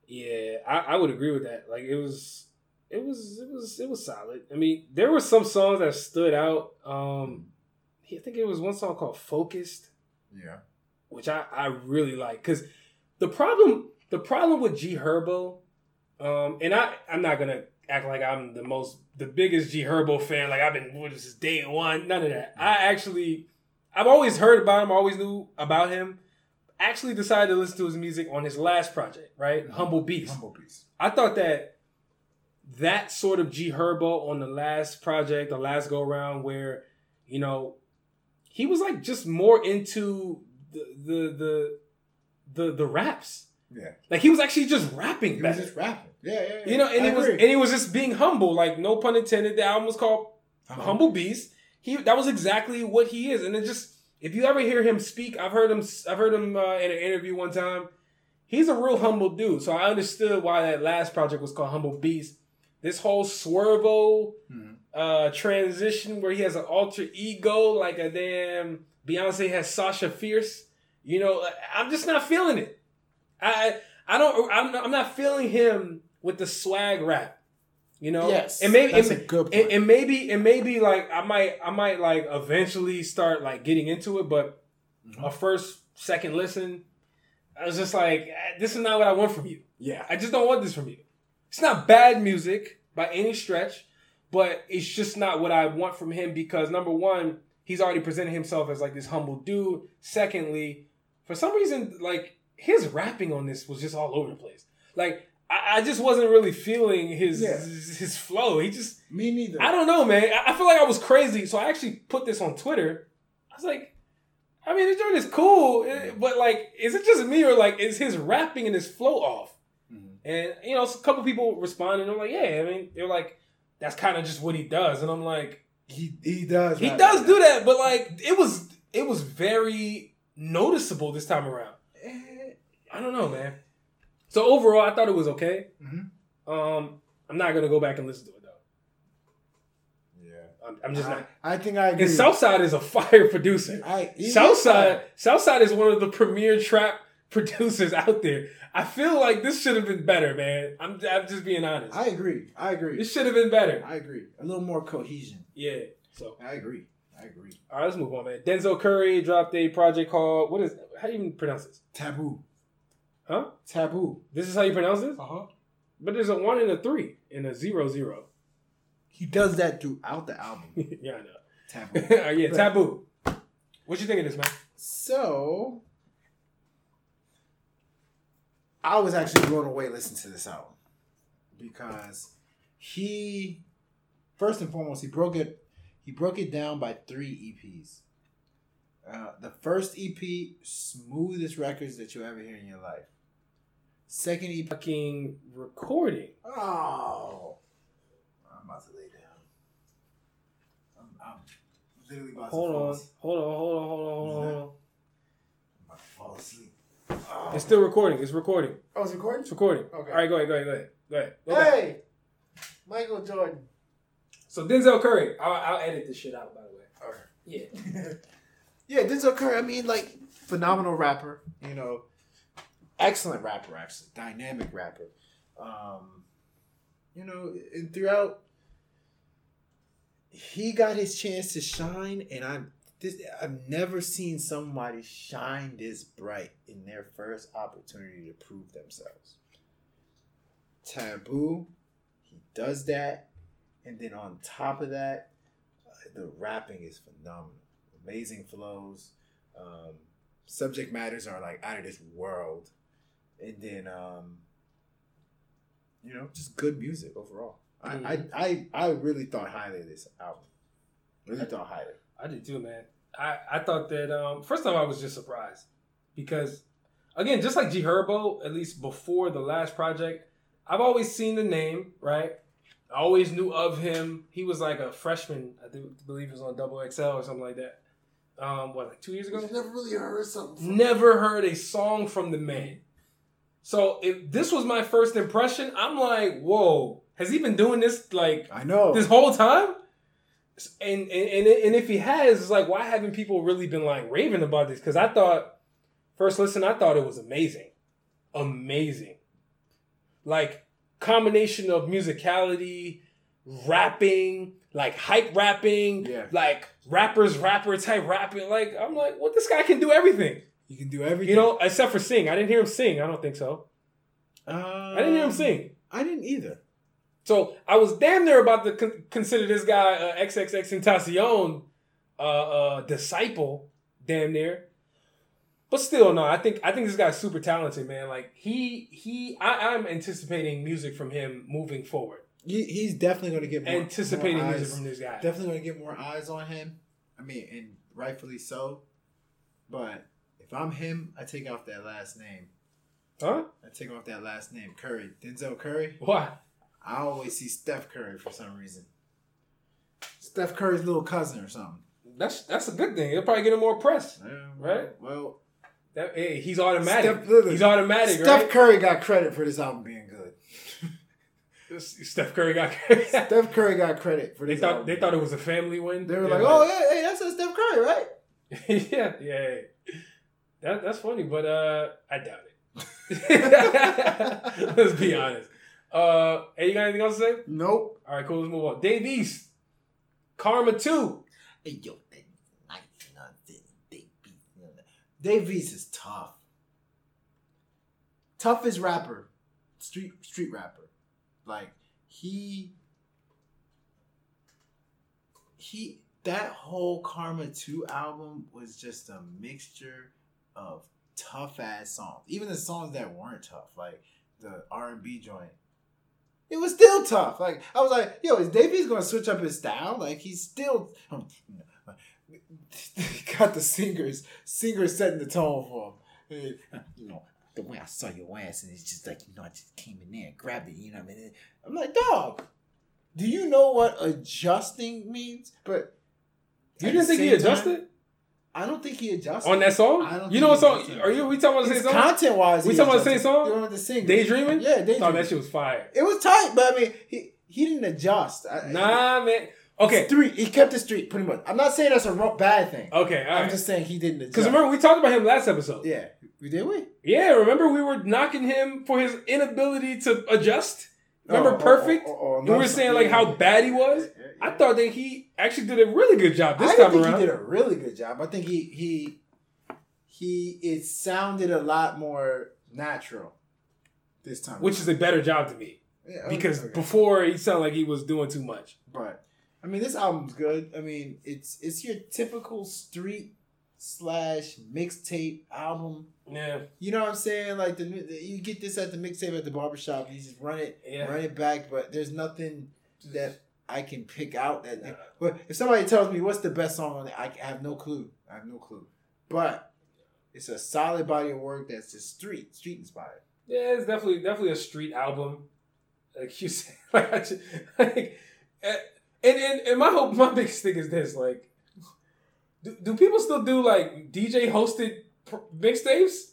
yeah, I, I would agree with that. Like it was, it was, it was, it was solid. I mean, there were some songs that stood out. Um, I think it was one song called "Focused," Yeah. which I I really like because the problem the problem with G Herbo, um, and I I'm not gonna act like I'm the most the biggest G Herbo fan. Like I've been what is this day one? None of that. I actually I've always heard about him. Always knew about him. Actually decided to listen to his music on his last project, right? Humble Beast. Humble Beast. I thought that that sort of G Herbo on the last project, the last go around, where you know he was like just more into the the the the, the raps. Yeah. Like he was actually just rapping He better. was just rapping. Yeah, yeah, yeah. you know, and I he was agree. and he was just being humble. Like no pun intended. The album was called Humble Beast. He that was exactly what he is, and it just if you ever hear him speak, I've heard him. I've heard him uh, in an interview one time. He's a real humble dude, so I understood why that last project was called Humble Beast. This whole Swervo Mhm. uh, transition where he has an alter ego, like a damn Beyonce has Sasha Fierce. You know, I'm just not feeling it. I I don't. I'm not, I'm not feeling him with the swag rap. You know, Yes, and maybe that's and, a good point. and maybe and maybe like I might I might like eventually start like getting into it, but Mhm. a first second listen, I was just like, "Eh, this is not what I want from you. Yeah. I just don't want this from you. It's not bad music by any stretch, but it's just not what I want from him because number one, he's already presented himself as like this humble dude. Secondly, for some reason, like his rapping on this was just all over the place. Like I, I just wasn't really feeling his Yeah. his, his flow. He just Me neither. I don't know, man. I, I feel like I was crazy, so I actually put this on Twitter. I was like, I mean, this joint is cool, eh, but like, is it just me or like is his rapping and his flow off? Mhm. And you know, a couple people responded. I'm like, yeah. I mean, they're like, that's kind of just what he does, and I'm like, He he does. he does do that, but like, it was it was very noticeable this time around. Eh, I don't know, man. So overall, I thought it was okay. Mhm. Um, I'm not gonna go back and listen to it though. Yeah. I'm, I'm just I, not. I think I agree. And Southside is a (laughs) fire producer. I, Southside. Southside is one of the premier trap (laughs) producers out there. I feel like this should have been better, man. I'm, I'm just being honest. I agree. I agree. this should have been better. I agree. A little more cohesion. Yeah. So, I agree. I agree. all right, let's move on, man. Denzel Curry dropped a project called what is? How do you even pronounce this? Taboo. Huh? Taboo. This is how you pronounce this? Uh huh. But there's a one and a three and a zero zero. He does that throughout the album. (laughs) yeah, I know. Taboo. (laughs) Uh, yeah, taboo. What you think of this, man? So, I was actually blown away listening to this album because he, first and foremost, he broke it. He broke it down by three EPs. Uh, the first EP, smoothest records that you'll ever hear in your life. Second EP, Fucking recording. oh, I'm about to lay down. I'm, I'm literally about Hold to fall on, hold on, hold on, hold on, hold on, hold on. I'm about to fall asleep. Oh. It's still recording. It's recording. Oh, it's recording? It's recording. Okay. All right, go ahead, go ahead, go ahead. Go ahead. Go back. Hey, Michael Jordan. So Denzel Curry. I'll, I'll edit this shit out, by the way. Yeah. (laughs) yeah, Denzel Curry. I mean, like phenomenal rapper. You know, excellent rapper. Actually, dynamic rapper. Um, you know, and throughout, he got his chance to shine, and I'm this. I've never seen somebody shine this bright in their first opportunity to prove themselves. Taboo, he does that, and then on top of that, uh, the rapping is phenomenal. Amazing flows. Um, subject matters are like out of this world, and then um, you know, just good music overall. I, I, I I really thought highly of this album. Really thought highly. I did too, man. I, I thought that um, first time I was just surprised because again, just like G Herbo, at least before the last project, I've always seen the name, right? I always knew of him. He was like a freshman, I do believe he was on Double XL or something like that. Um, what, like two years ago? never really heard something. Never heard a song from the man. So if this was my first impression, I'm like, whoa, has he been doing this like I know. this whole time? And and and, and if he has, it's like, why haven't people really been like raving about this? Because I thought, first listen, I thought it was amazing, amazing, like combination of musicality, rapping, like hype rapping, Yeah. like rappers rapper type rapping. Like I'm like, what this guy can do everything. you can do everything. You know, except for sing. I didn't hear him sing. I don't think so. um, I didn't hear him sing. I didn't either. So I was damn near about to con- consider this guy uh, XXXTentacion uh, uh, disciple, damn near. But still, no. I think I think this guy's super talented, man. Like he he, I, I'm anticipating music from him moving forward. He, he's definitely going to get more, anticipating more music eyes. from this guy. Definitely going to get more eyes on him. I mean, and rightfully so. But if I'm him, I take off that last name. Huh? I take off that last name, Curry. Denzel Curry. Why? I always see Steph Curry for some reason. Steph Curry's little cousin or something. That's that's a good thing. It'll probably get him more press. Yeah, Right. Well, That, hey, he's automatic. Steph- he's automatic, right? Steph right? Curry got credit for this album being good. Steph Curry got. Steph Curry got credit for they thought album they thought it was a family win. They were Yeah, like, "Oh yeah, hey, that's a Steph Curry, right?" (laughs) yeah, yeah. That, that's funny, but uh, I doubt it. (laughs) Let's be (laughs) honest. Uh, hey, you got anything else to say? Nope. All right, cool. Let's move on. Dave East, Karma Two. Hey yo, that nice nothing. Dave East is tough. Toughest rapper, street street rapper. Like he, he that whole Karma Two album was just a mixture of tough ass songs. Even the songs that weren't tough, like the R and B joint. It was still tough. Like I was like, yo, is Dave East gonna switch up his style? Like he's still (laughs) got the singers singers setting the tone for him. You know, the way I saw your ass and it's just like, you know, I just came in there and grabbed it, you know what I mean? I'm like, dog, do you know what adjusting means? But You didn't think he same time, adjusted I don't think he adjusted. on that song? I don't You know what song? adjusted. Are you? We talking about the same song? content wise. We talking about the same song? You don't have. Daydreaming? Yeah, oh, I daydreaming. thought that shit was fire. It was tight, but I mean, he he didn't adjust. I- Nah, man. Okay, three. He kept the street pretty much. I'm not saying that's a bad thing. okay, I'm right. just saying he didn't adjust. Because remember, we talked about him last episode. yeah, we did we. Yeah, remember we were knocking him for his inability to adjust. Remember Oh, oh, oh Perfect? oh, oh, oh, we were saying like how bad he was. I thought that he actually did a really good job this time. I time think around. he did a really good job. I think he he he it sounded a lot more natural this time. which is a better job to me Yeah, okay, because okay. before he sounded like he was doing too much. But I mean, this album's good. I mean, it's it's your typical street slash mixtape album. Yeah, You know what I'm saying? Like the, the- you get this at the mixtape at the barbershop. You just run it, Yeah. run it back. But there's nothing that I can pick out. That but if somebody tells me what's the best song on it, I have no clue. I have no clue. But it's a solid body of work that's just street street inspired. yeah, it's definitely definitely a street album. Like you said, (laughs) like, I just, like eh, and, and and my hope, my (laughs) biggest thing is this: like, do, do people still do like DJ hosted pr- mixtapes?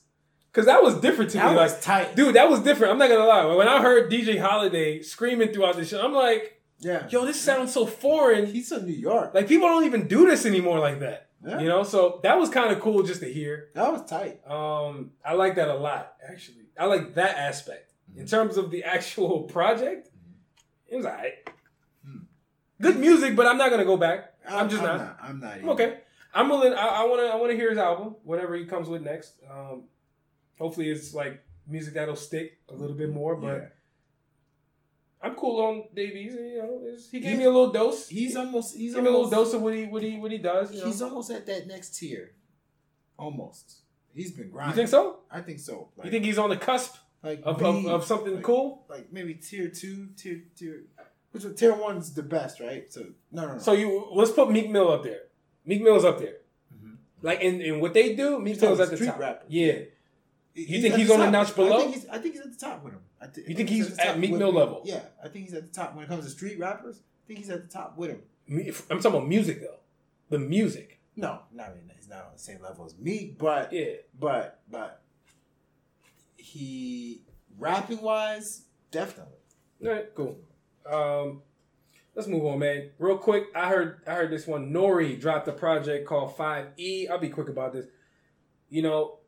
Because that was different to That me. was Like, tight, dude, that was different. I'm not gonna lie. When I heard DJ Holiday screaming throughout the show, I'm like, Yeah, yo, this sounds so foreign. he's from New York. Like people don't even do this anymore like that. Yeah. You know, so that was kind of cool just to hear. That was tight. Um, I like that a lot, actually. I like that aspect. In terms of the actual (laughs) project, it was alright. Good music, but I'm not gonna go back. I'm just not. not. I'm not. I'm okay. I'm willing. I, I wanna. I wanna hear his album, whatever he comes with next. Um, hopefully, it's like music that'll stick a little bit more. But Yeah. I'm cool on Dave East. You know, he gave He- me a little dose. He's almost. He's Give me a little dose of what he what he what he does. You know? He's almost at that next tier. Almost. He's been grinding. You think so? I think so. Like, You think he's on the cusp like of, of, of something like, cool? Like maybe tier two, tier tier. Which one- tier one's the best, right? So no, no, no. So you let's put Meek Mill up there. Meek Mill's up there. Mhm. Like in, in what they do, Meek You're Mill's at the top. rapper. Yeah. He- think he's the on top. notch below? I think he's, I think he's at the top with him. I thi- I You think he's the at top Meek Mill level? Yeah, I think he's at the top when it comes to street rappers. I think he's at the top with him. I'm talking about music though. The music. No, not really. he's not on the same level as me, but Yeah. but but he rapping wise, definitely. All right, cool. Um, let's move on, man. Real quick, I heard I heard this one. Nori dropped a project called Five E. I'll be quick about this. You know,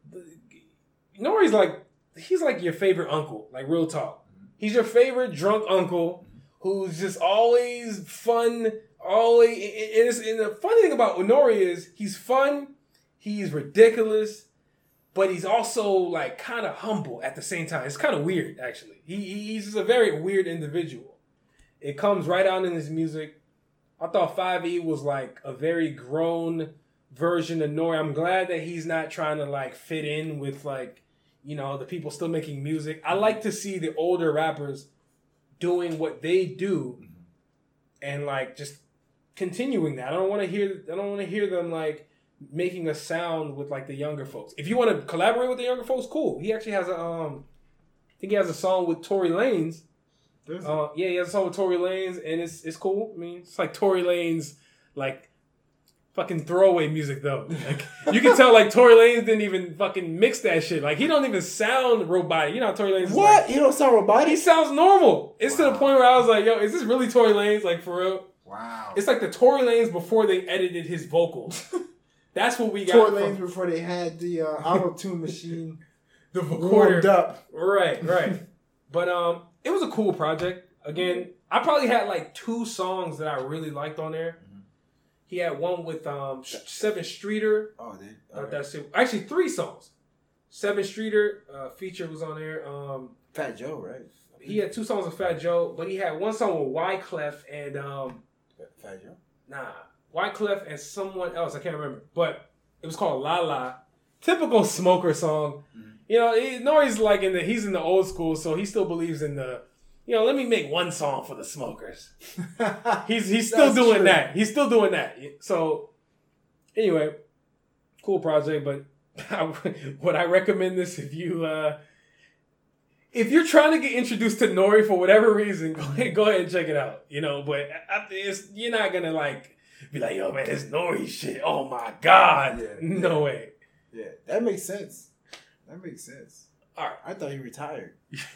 Nori's like he's like your favorite uncle, like real talk. He's your favorite drunk uncle who's just always fun. Always, and, it's, and the funny thing about Nori is he's fun, he's ridiculous, but he's also like kind of humble at the same time. It's kind of weird, actually. He, he's a very weird individual. It comes right out in his music. I thought Five E was like a very grown version of Nori. I'm glad that he's not trying to like fit in with like you know the people still making music. I like to see the older rappers doing what they do and like just continuing that. I don't want to hear. I don't want to hear them like making a sound with like the younger folks. If you want to collaborate with the younger folks, cool. He actually has a um, I think he has a song with Tory Lanez. There's Uh, yeah, he has a song with Tory Lanez, and it's it's cool. I mean, it's like Tory Lanez, like fucking throwaway music though. Like you can tell, like Tory Lanez didn't even fucking mix that shit. Like he don't even sound robotic. You know, how Tory Lanez. is what? like- you don't sound robotic. he sounds normal. It's to the point where I was like, yo, is this really Tory Lanez? Like for real? Wow. It's like the Tory Lanez before they edited his vocals. (laughs) That's what we got. Tory from Lanez before they had the uh, auto tune machine (laughs) the warmed recorder. up. Right, right. (laughs) but um, it was a cool project. Again, I probably had like two songs that I really liked on there. Mhm. He had one with um Sevyn Streeter. Oh, dude. Uh, that's it. Actually, three songs. Sevyn Streeter uh, feature was on there. Um, Fat Joe, right? he had two songs with Fat Joe, but he had one song with Wyclef and um, Fat Joe. nah, Wyclef and someone else. I can't remember, but it was called La La. Typical smoker song. Mhm. You know, he, Nori's like in the he's in the old school, so he still believes in the. You know, let me make one song for the smokers. (laughs) He's he's still doing true. that. He's still doing that. So anyway, cool project. But (laughs) would I recommend this if you uh if you're trying to get introduced to Nori for whatever reason? (laughs) Go ahead, go ahead and check it out. You know, but I- it's, you're not gonna like be like, yo, man, it's Nori shit. Oh my god, Yeah, no yeah. way. Yeah, that makes sense. That makes sense. All right. I thought he retired. (laughs)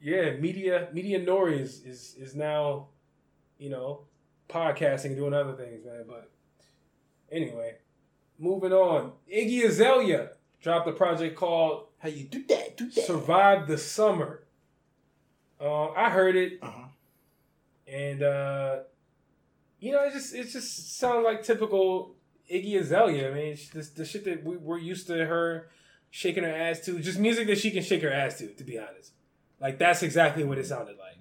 yeah, media media Nori is, is is now, you know, podcasting and doing other things, man. But anyway, moving on. Iggy Azalea dropped a project called How you do that? Do that. Survive the Summer. Uh, I heard it uh huh. and uh, you know, it just it just sounds like typical Iggy Azalea. I mean, this the shit that we, we're used to her shaking her ass to, just music that she can shake her ass to. To be honest, like that's exactly what it sounded like.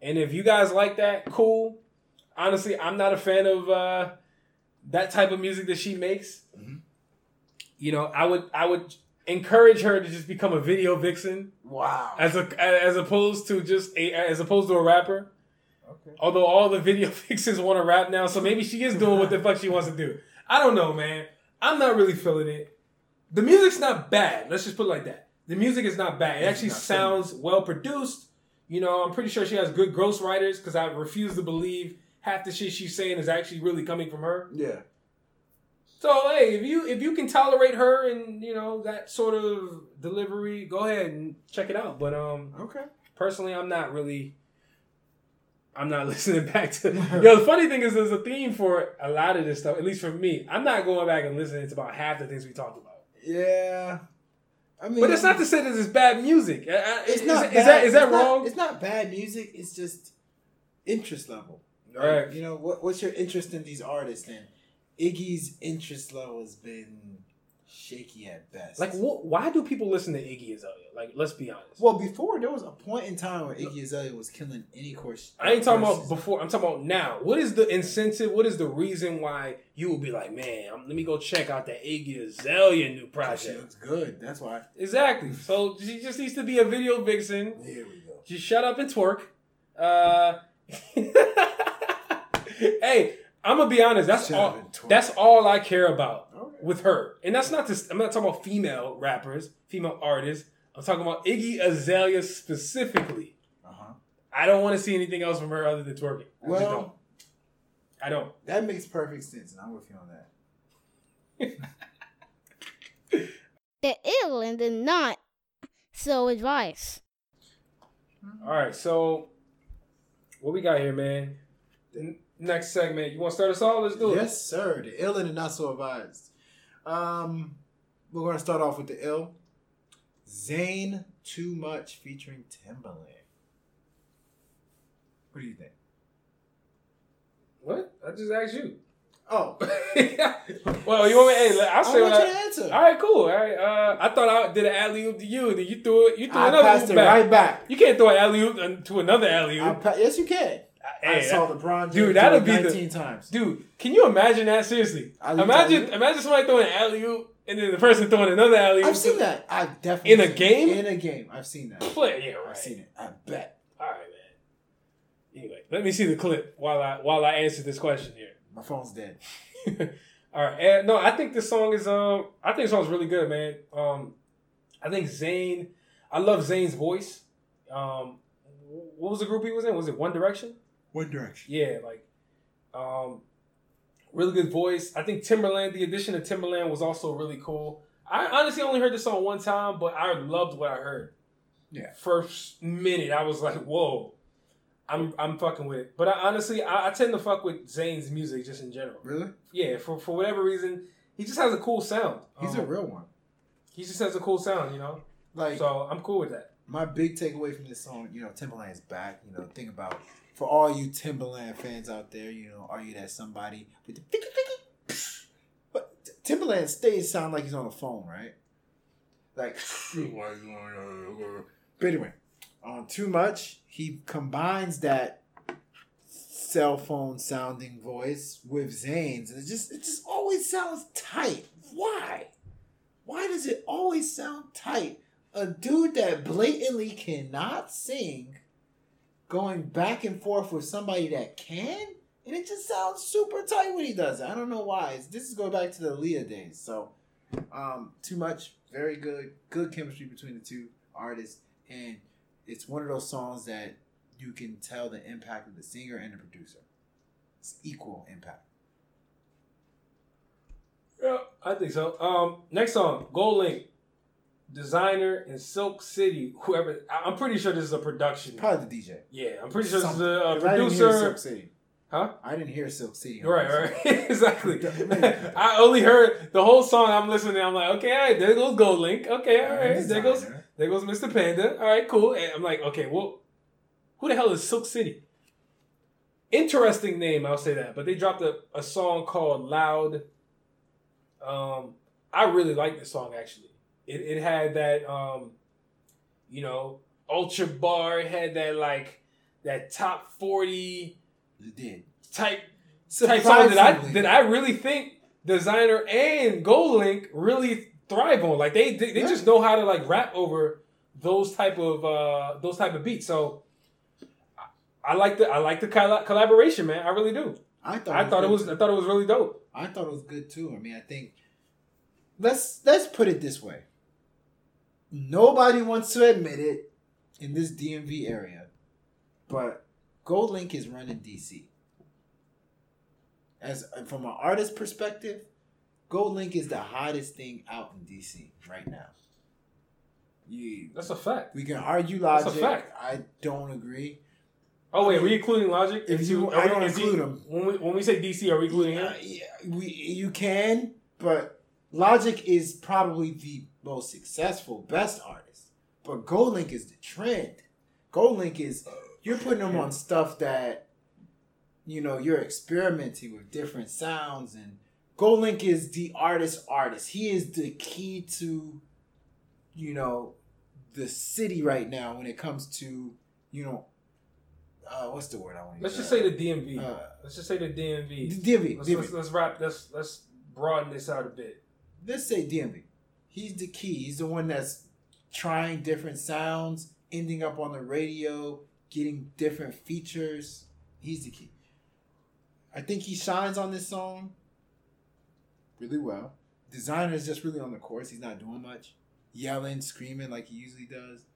And if you guys like that, cool. Honestly, I'm not a fan of uh, that type of music that she makes. Mhm. You know, I would I would encourage her to just become a video vixen Wow. as a as opposed to just a as opposed to a rapper. okay. Although all the video (laughs) fixers want to rap now, so maybe she is doing what the fuck she wants to do. I don't know, man. I'm not really feeling it. The music's not bad. Let's just put it like that. The music is not bad. It It's actually sounds well produced. You know, I'm pretty sure she has good ghostwriters because I refuse to believe half the shit she's saying is actually really coming from her. Yeah. So hey, if you if you can tolerate her and you know that sort of delivery, go ahead and check it out. But um, Okay. personally, I'm not really. I'm not (laughs) listening back to. (laughs) Yo, the funny thing is, there's a theme for a lot of this stuff. At least for me, I'm not going back and listening to about half the things we talked about. Yeah. I mean, But it's not to say that it's bad music. It's is, not. Is, bad. that is that It's not- wrong? it's not bad music. It's just interest level. Right. You know what? What's your interest in these artists? And Iggy's interest level has been shaky at best. Like, wh- why do people listen to Iggy Azalea? Like, let's be honest. well, before there was a point in time where Iggy Azalea was killing any course. I ain't talking about before. I'm talking about now. What is the incentive? What is the reason why you will be like, man, I'm, let me go check out that Iggy Azalea new She project? looks good. That's why. Exactly. So she just needs to be a video vixen. Here we go. Just shut up and twerk. Uh, (laughs) hey, I'm gonna be honest. That's Shut all. up and twerk. That's all I care about. With her, and that's not just. I'm not talking about female rappers, female artists. I'm talking about Iggy Azalea specifically. Uh huh. I don't want to see anything else from her other than twerking. I just don't. Well, I don't. that makes perfect sense, and I'm with you on that. (laughs) The ill and the not so advice. All right, so what we got here, man? The next segment. You want to start us off? Let's do it. Yes, sir. The ill and the not so advised. Um, we're gonna start off with the ill. Zayn Too Much featuring Timbaland. What do you think? What? I just asked you. Oh, (laughs) well, you want me? Hey, I'll I say want what you I. to answer. All right, cool. All right. Uh, I thought I did an alley oop to you, and then you threw it. You threw I another passed it back. right back. You can't throw an alley oop to another alley oop. pa- yes, you can. I Hey, saw LeBron James Dude, do that'll it be the- 19 times. Dude, can you imagine that? Seriously, imagine imagine somebody throwing an alley oop and then the person throwing another alley oop. I've seen that. I've definitely In a it. game? In a game, I've seen that. Play, yeah, right. I've seen it. I bet. All right, man. Anyway, let me see the clip while I while I answer this question here. (laughs) My phone's dead. All right, and no, I think this song is um, I think the song's really good, man. Um, I think Zayn, I love Zayn's voice. Um, what was the group he was in? Was it One Direction? One Direction. Yeah, like, um, really good voice. I think Timbaland, the addition of Timbaland was also really cool. I honestly only heard this song one time, but I loved what I heard. Yeah. First minute, I was like, whoa. I'm I'm fucking with it, but I, honestly, I, I tend to fuck with Zayn's music just in general Really? yeah, for for whatever reason, he just has a cool sound. He's Um, a real one. He just has a cool sound, you know. Like So I'm cool with that. my big takeaway from this song, you know, Timbaland's back. You know, think about for all you Timbaland fans out there, you know, are you that somebody with the? But T- Timbaland stays sound like he's on the phone, right? Like, (laughs) but anyway, on too much, he combines that cell phone sounding voice with Zayn's, and it just it just always sounds tight. Why? Why does it always sound tight? A dude that blatantly cannot sing going back and forth with somebody that can, and it just sounds super tight when he does it. I don't know why. It's, this is going back to the Aaliyah days. So, um, too much, very good, good chemistry between the two artists, and it's one of those songs that you can tell the impact of the singer and the producer. It's equal impact. Yeah, I think so. Um, next song, GoldLink, Desiigner in Silk City. Whoever, I'm pretty sure this is a production. Probably the DJ. Yeah, I'm pretty sure this is Something. a, a 'Cause I didn't hear producer. Silk City. Huh? I didn't hear Silk City. Right, right, (laughs) exactly. (laughs) (laughs) I only heard the whole song. I'm listening. To. I'm like, okay, all right, there goes GoldLink. Okay, all one. there goes There goes Mr. Panda. All right, cool. And I'm like, okay, well, who the hell is Silk City? Interesting name, I'll say that. But they dropped a, a song called Loud. Um, I really like this song actually. It, it had that, um, you know, ultra bar. It had that like that top forty You did. type type song that I that I really think Desiigner and GoldLink really thrive on. Like they they, they Yeah. just know how to like rap over those type of uh those type of beats. So I, I like the I like the colla- collaboration, man. I really do. I thought I thought it was too. I thought it was really dope. I thought it was good too. I mean, I think let's let's put it this way. Nobody wants to admit it in this DMV area, but GoldLink is running DC. As from an artist perspective, GoldLink is the hottest thing out in DC right now. You, That's a fact. we can argue logic. That's a fact. I don't agree. Oh wait, are we including Logic? If you- are I don't is he- include him. When we when we say DC, are we including him? Uh, yeah, we you can, but Logic is probably the most successful, best artist. But GoldLink is the trend. GoldLink is you're putting them on stuff that you know you're experimenting with different sounds and GoldLink is the artist artist. He is the key to, you know, the city right now when it comes to, you know, uh, what's the word I want to Let's just say the DMV. Uh, let's just say the DMV. DMV. Let's, DMV. let's, let's wrap. Let's let's broaden this out a bit. Let's say DMV. He's the key. He's the one that's trying different sounds, ending up on the radio, getting different features. He's the key. I think he shines on this song really well. Desiigner is just really on the chorus. He's not doing much, yelling, screaming like he usually does.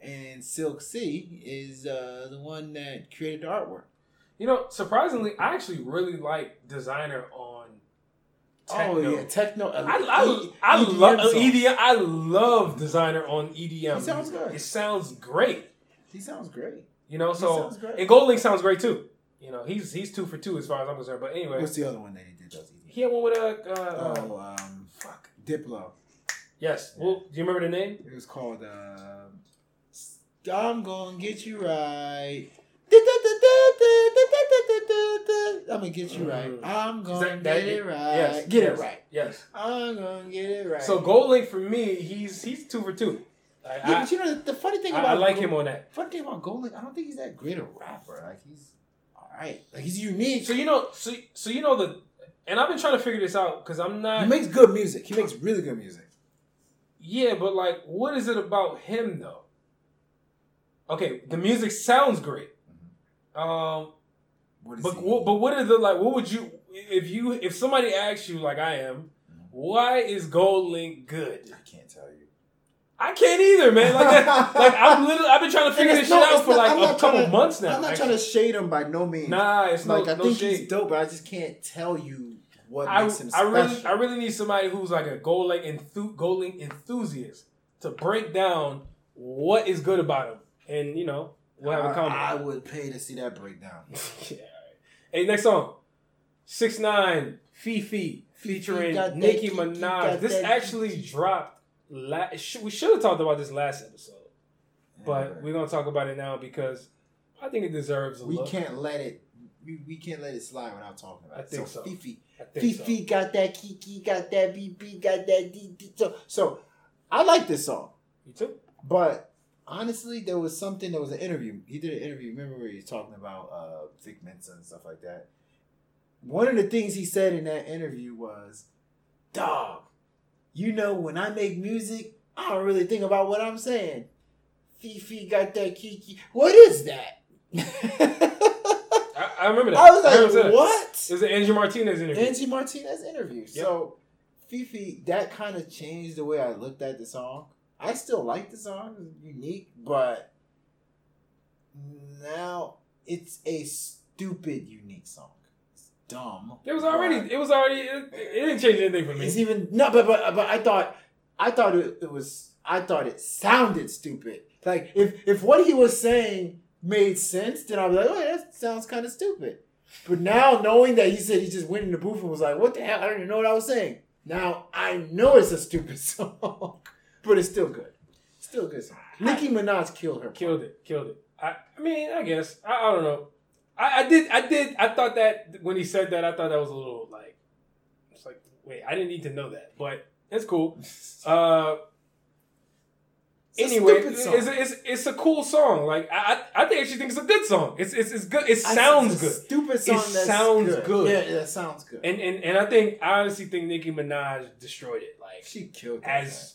And Silk C is uh, the one that created the artwork. You know, surprisingly, I actually really like Desiigner. Techno. Oh yeah, techno. I, I, I EDM love songs. EDM. I love Desiigner on EDM. He sounds good. It sounds great. He sounds great. You know, so and GoldLink sounds great too. You know, he's he's two for two as far as I'm concerned. But anyway, What's the other one that he did? EDM? he had one with a. Uh, uh, Oh, um, fuck, Diplo. yes. Well, do you remember the name? It was called um, "I'm Gonna Get You Right." I'm gonna get you right. Mm. I'm gonna that- that- get it right. Yes, get yes, it right. Yes. I'm gonna get it right. So Gold Link for me, he's he's two for two. Like, yeah, I, but you know the, the funny thing I, about I like Gold- him on that. Funny thing about GoldLink, I don't think he's that great a rapper. Like he's all right. Like he's unique. So you know, so so you know the, and I've been trying to figure this out because I'm not. he makes good music. He makes really good music. Yeah, but like, what is it about him though? Okay, the music sounds great. Um, What is but what, but what are the like? What would you if you if somebody asks you like I am, why is GoldLink good? I can't tell you. I can't either, man. Like, that, (laughs) like I'm literally I've been trying to figure this it's shit out for not- like a couple to- months now. I'm not actually. trying to shade him by no means. Nah, it's no, like I no think shade. he's dope, but I just can't tell you what I, makes him I special. really I really need somebody who's like a GoldLink enthu- GoldLink enthusiast to break down what is good about him, and you know we'll have a I, would pay to see that breakdown. (laughs) yeah, right. Hey, next song, Six Nine Fifi featuring Nicki Minaj. This actually dropped. La- sh- we should have talked about this last episode, but Yeah. we're gonna talk about it now because I think it deserves a we look. can't let it. We, we can't let it slide without talking about I it. think so. Fifi, I think so. Fifi got that Kiki, got that BB, got that D. So, so I like this song, You too. but honestly, there was something. There was an interview. He did an interview. Remember where he was talking about uh, Vic Mensa and stuff like that. One of the things he said in that interview was, "Dog, you know when I make music, I don't really think about what I'm saying. Fifi got that Kiki. What is that?" I, I remember that. I was heard him say like, that. "What?" It was an Angie Martinez interview. Angie Martinez interview. So Fifi, that kind of changed the way I looked at the song. I still like the song, it's unique, but now it's a stupid unique song. It's dumb. It was already. It was already. It, it didn't change anything for me. It's even no, but but but I thought I thought it, it was I thought it sounded stupid. Like if if what he was saying made sense, then I'd be like, oh, that sounds kind of stupid. But now knowing that he said he just went in the booth and was like, what the hell? I don't even know what I was saying. Now I know it's a stupid (laughs) song, but it's still good. Still good song. Nicki Minaj killed her. Killed it. Killed it. I, I mean, I guess. I, I don't know. I, I did. I did. I thought that when he said that, I thought that was a little like. It's like, wait, I didn't need to know that, but it's cool. (laughs) Uh, It's anyway, it's, it's, it's a cool song. Like I I, think actually think it's a good song. It's it's, it's good. It sounds it's a good. Stupid song. It that's sounds good. good. Yeah, that sounds good. And and and I think I honestly think Nicki Minaj destroyed it. Like she killed as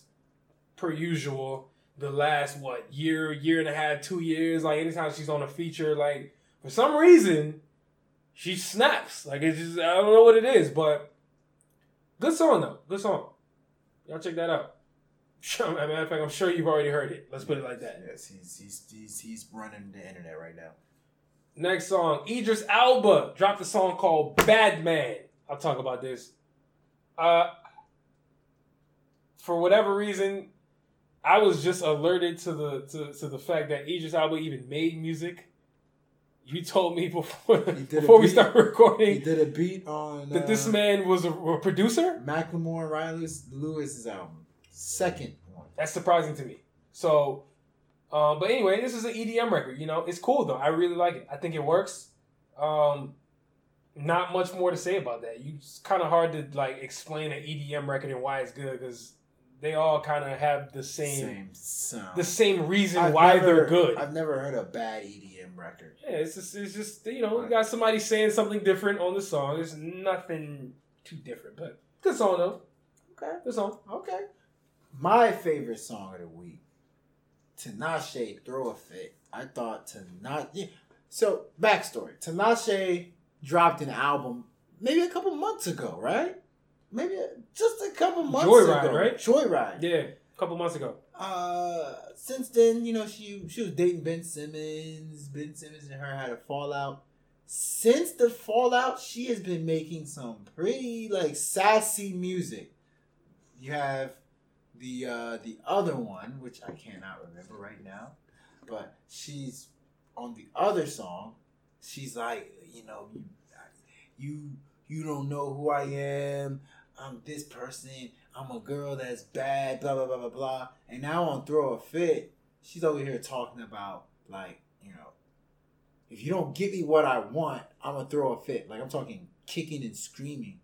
per usual, the last what year, year and a half, two years, like anytime she's on a feature, like for some reason, she snaps. Like it's just I don't know what it is, but good song though. Good song. Y'all check that out. Sure, (laughs) matter of fact, I'm sure you've already heard it. Let's put it like that. Yes, he's he's he's he's running the internet right now. Next song, Idris Elba dropped a song called Bad Man. I'll talk about this. Uh, for whatever reason, I was just alerted to the to, to the fact that Idris Elba even made music. You told me (laughs) before He before we started He recording did a beat on that this uh, man was a, a producer. Macklemore Lewis, Lewis's album, second one. That's surprising to me. So, uh, but anyway, this is an EDM record. You know, it's cool though. I really like it. I think it works. Um, not much more to say about that. You it's kind of hard to like explain an EDM record and why it's good because they all kind of have the same, Same sound. the same reason I've why never- they're good. I've never heard a bad EDM record. yeah, it's just it's just you know you got somebody saying something different on the song. It's nothing too different, but good song though. Okay. Good song. Okay. My favorite song of the week, Tinashe Throw a Fit. I thought Tinashe. Yeah. So, backstory Tinashe dropped an album maybe a couple months ago, right? Maybe just a couple months Joyride, ago. right? Joyride. Yeah, a couple months ago. Uh, since then, you know, she she was dating Ben Simmons. Ben Simmons and her had a fallout. Since the fallout, she has been making some pretty like sassy music. You have the uh the other one, which I cannot remember right now, but she's on the other song. She's like, you know, you you you don't know who I am. I'm this person. I'm a girl that's bad, blah blah blah blah blah. And now on Throw a Fit, she's over here talking about like, you know, if you don't give me what I want, I'm gonna throw a fit. Like I'm talking kicking and screaming,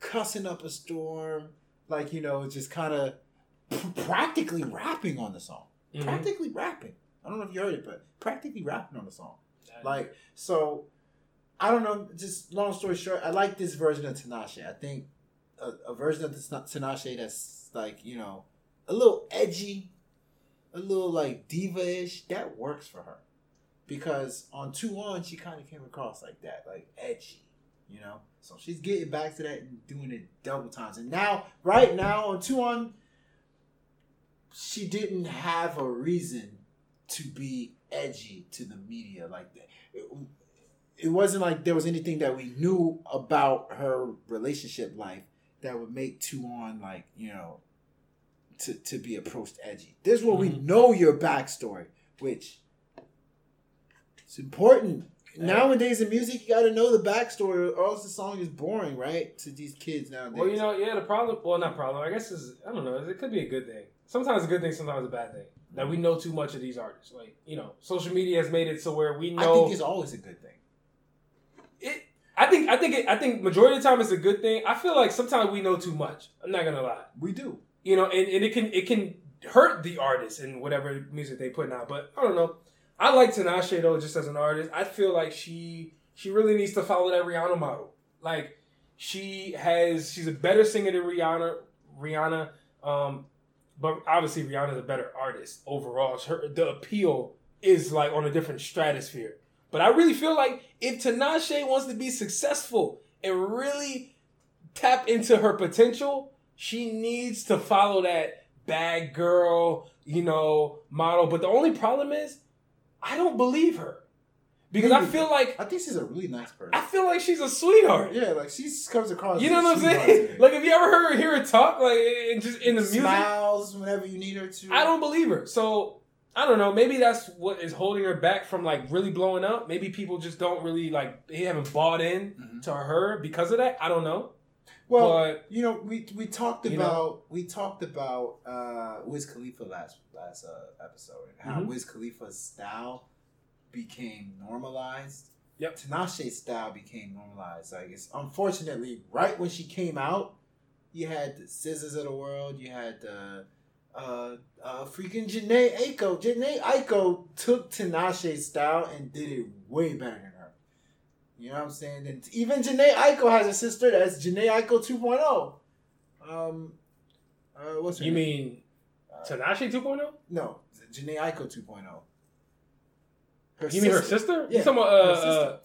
cussing up a storm, like you know, just kind of practically rapping on the song. Mhm. Practically rapping. I don't know if you heard it, but practically rapping on the song. Like so, I don't know. Just long story short, I like this version of Tinashe. I think a, a version of Tinashe that's like you know a little edgy, a little like diva-ish. That works for her because on two on she kind of came across like that, like edgy. You know, so she's getting back to that and doing it double times. And now, right now on two on, she didn't have a reason to be edgy to the media like that. It, it wasn't like there was anything that we knew about her relationship life that would make two on like you know to to be approached edgy. This is where we Mhm. know your backstory, which it's important. Nowadays in music, you got to know the backstory, or else the song is boring, right? To these kids nowadays. Well, you know, yeah, the problem. Well, not problem. I guess is I don't know. It could be a good thing. Sometimes a good thing, sometimes a bad thing. That we know too much of these artists. Like you know, social media has made it so where we I know think it's always a good thing. I think I think it, I think majority of the time it's a good thing. I feel like sometimes we know too much. I'm not gonna lie. We do. You know, and, and it can it can hurt the artist and whatever music they put out. But I don't know. I like Tinashe though, just as an artist. I feel like she she really needs to follow that Rihanna model. Like she has she's a better singer than Rihanna. Rihanna, um, but obviously Rihanna's a better artist overall. Her the appeal is like on a different stratosphere. But I really feel like if Tinashe wants to be successful and really tap into her potential, she needs to follow that bad girl, you know, model. But the only problem is, I don't believe her because I feel like I think she's a really nice person. I feel like she's a sweetheart. yeah, like she comes across. You know what I'm saying? Like, if you ever heard her hear her talk, like, just in the music, smiles whenever you need her to. I don't believe her. So I don't know. Maybe that's what is holding her back from like really blowing up. Maybe people just don't really like they haven't bought in Mhm. to her because of that. I don't know. Well, but you know, we we talked about know? we talked about uh, Wiz Khalifa last last uh, episode and how Mhm. Wiz Khalifa's style became normalized. Yep. Tinashe's style became normalized. Like it's unfortunately right when she came out, you had the SZAs of the world. You had the uh, uh, freaking Jhené Aiko. Jhené Aiko took Tinashe's style and did it way better than her. You know what I'm saying? And even Jhené Aiko has a sister that's Jhené Aiko 2.0. Um, uh, what's her you name? mean Uh, Tinashe 2.0? no, Jhené Aiko 2.0. Her You mean her sister? Yeah, You talking about her uh, sister.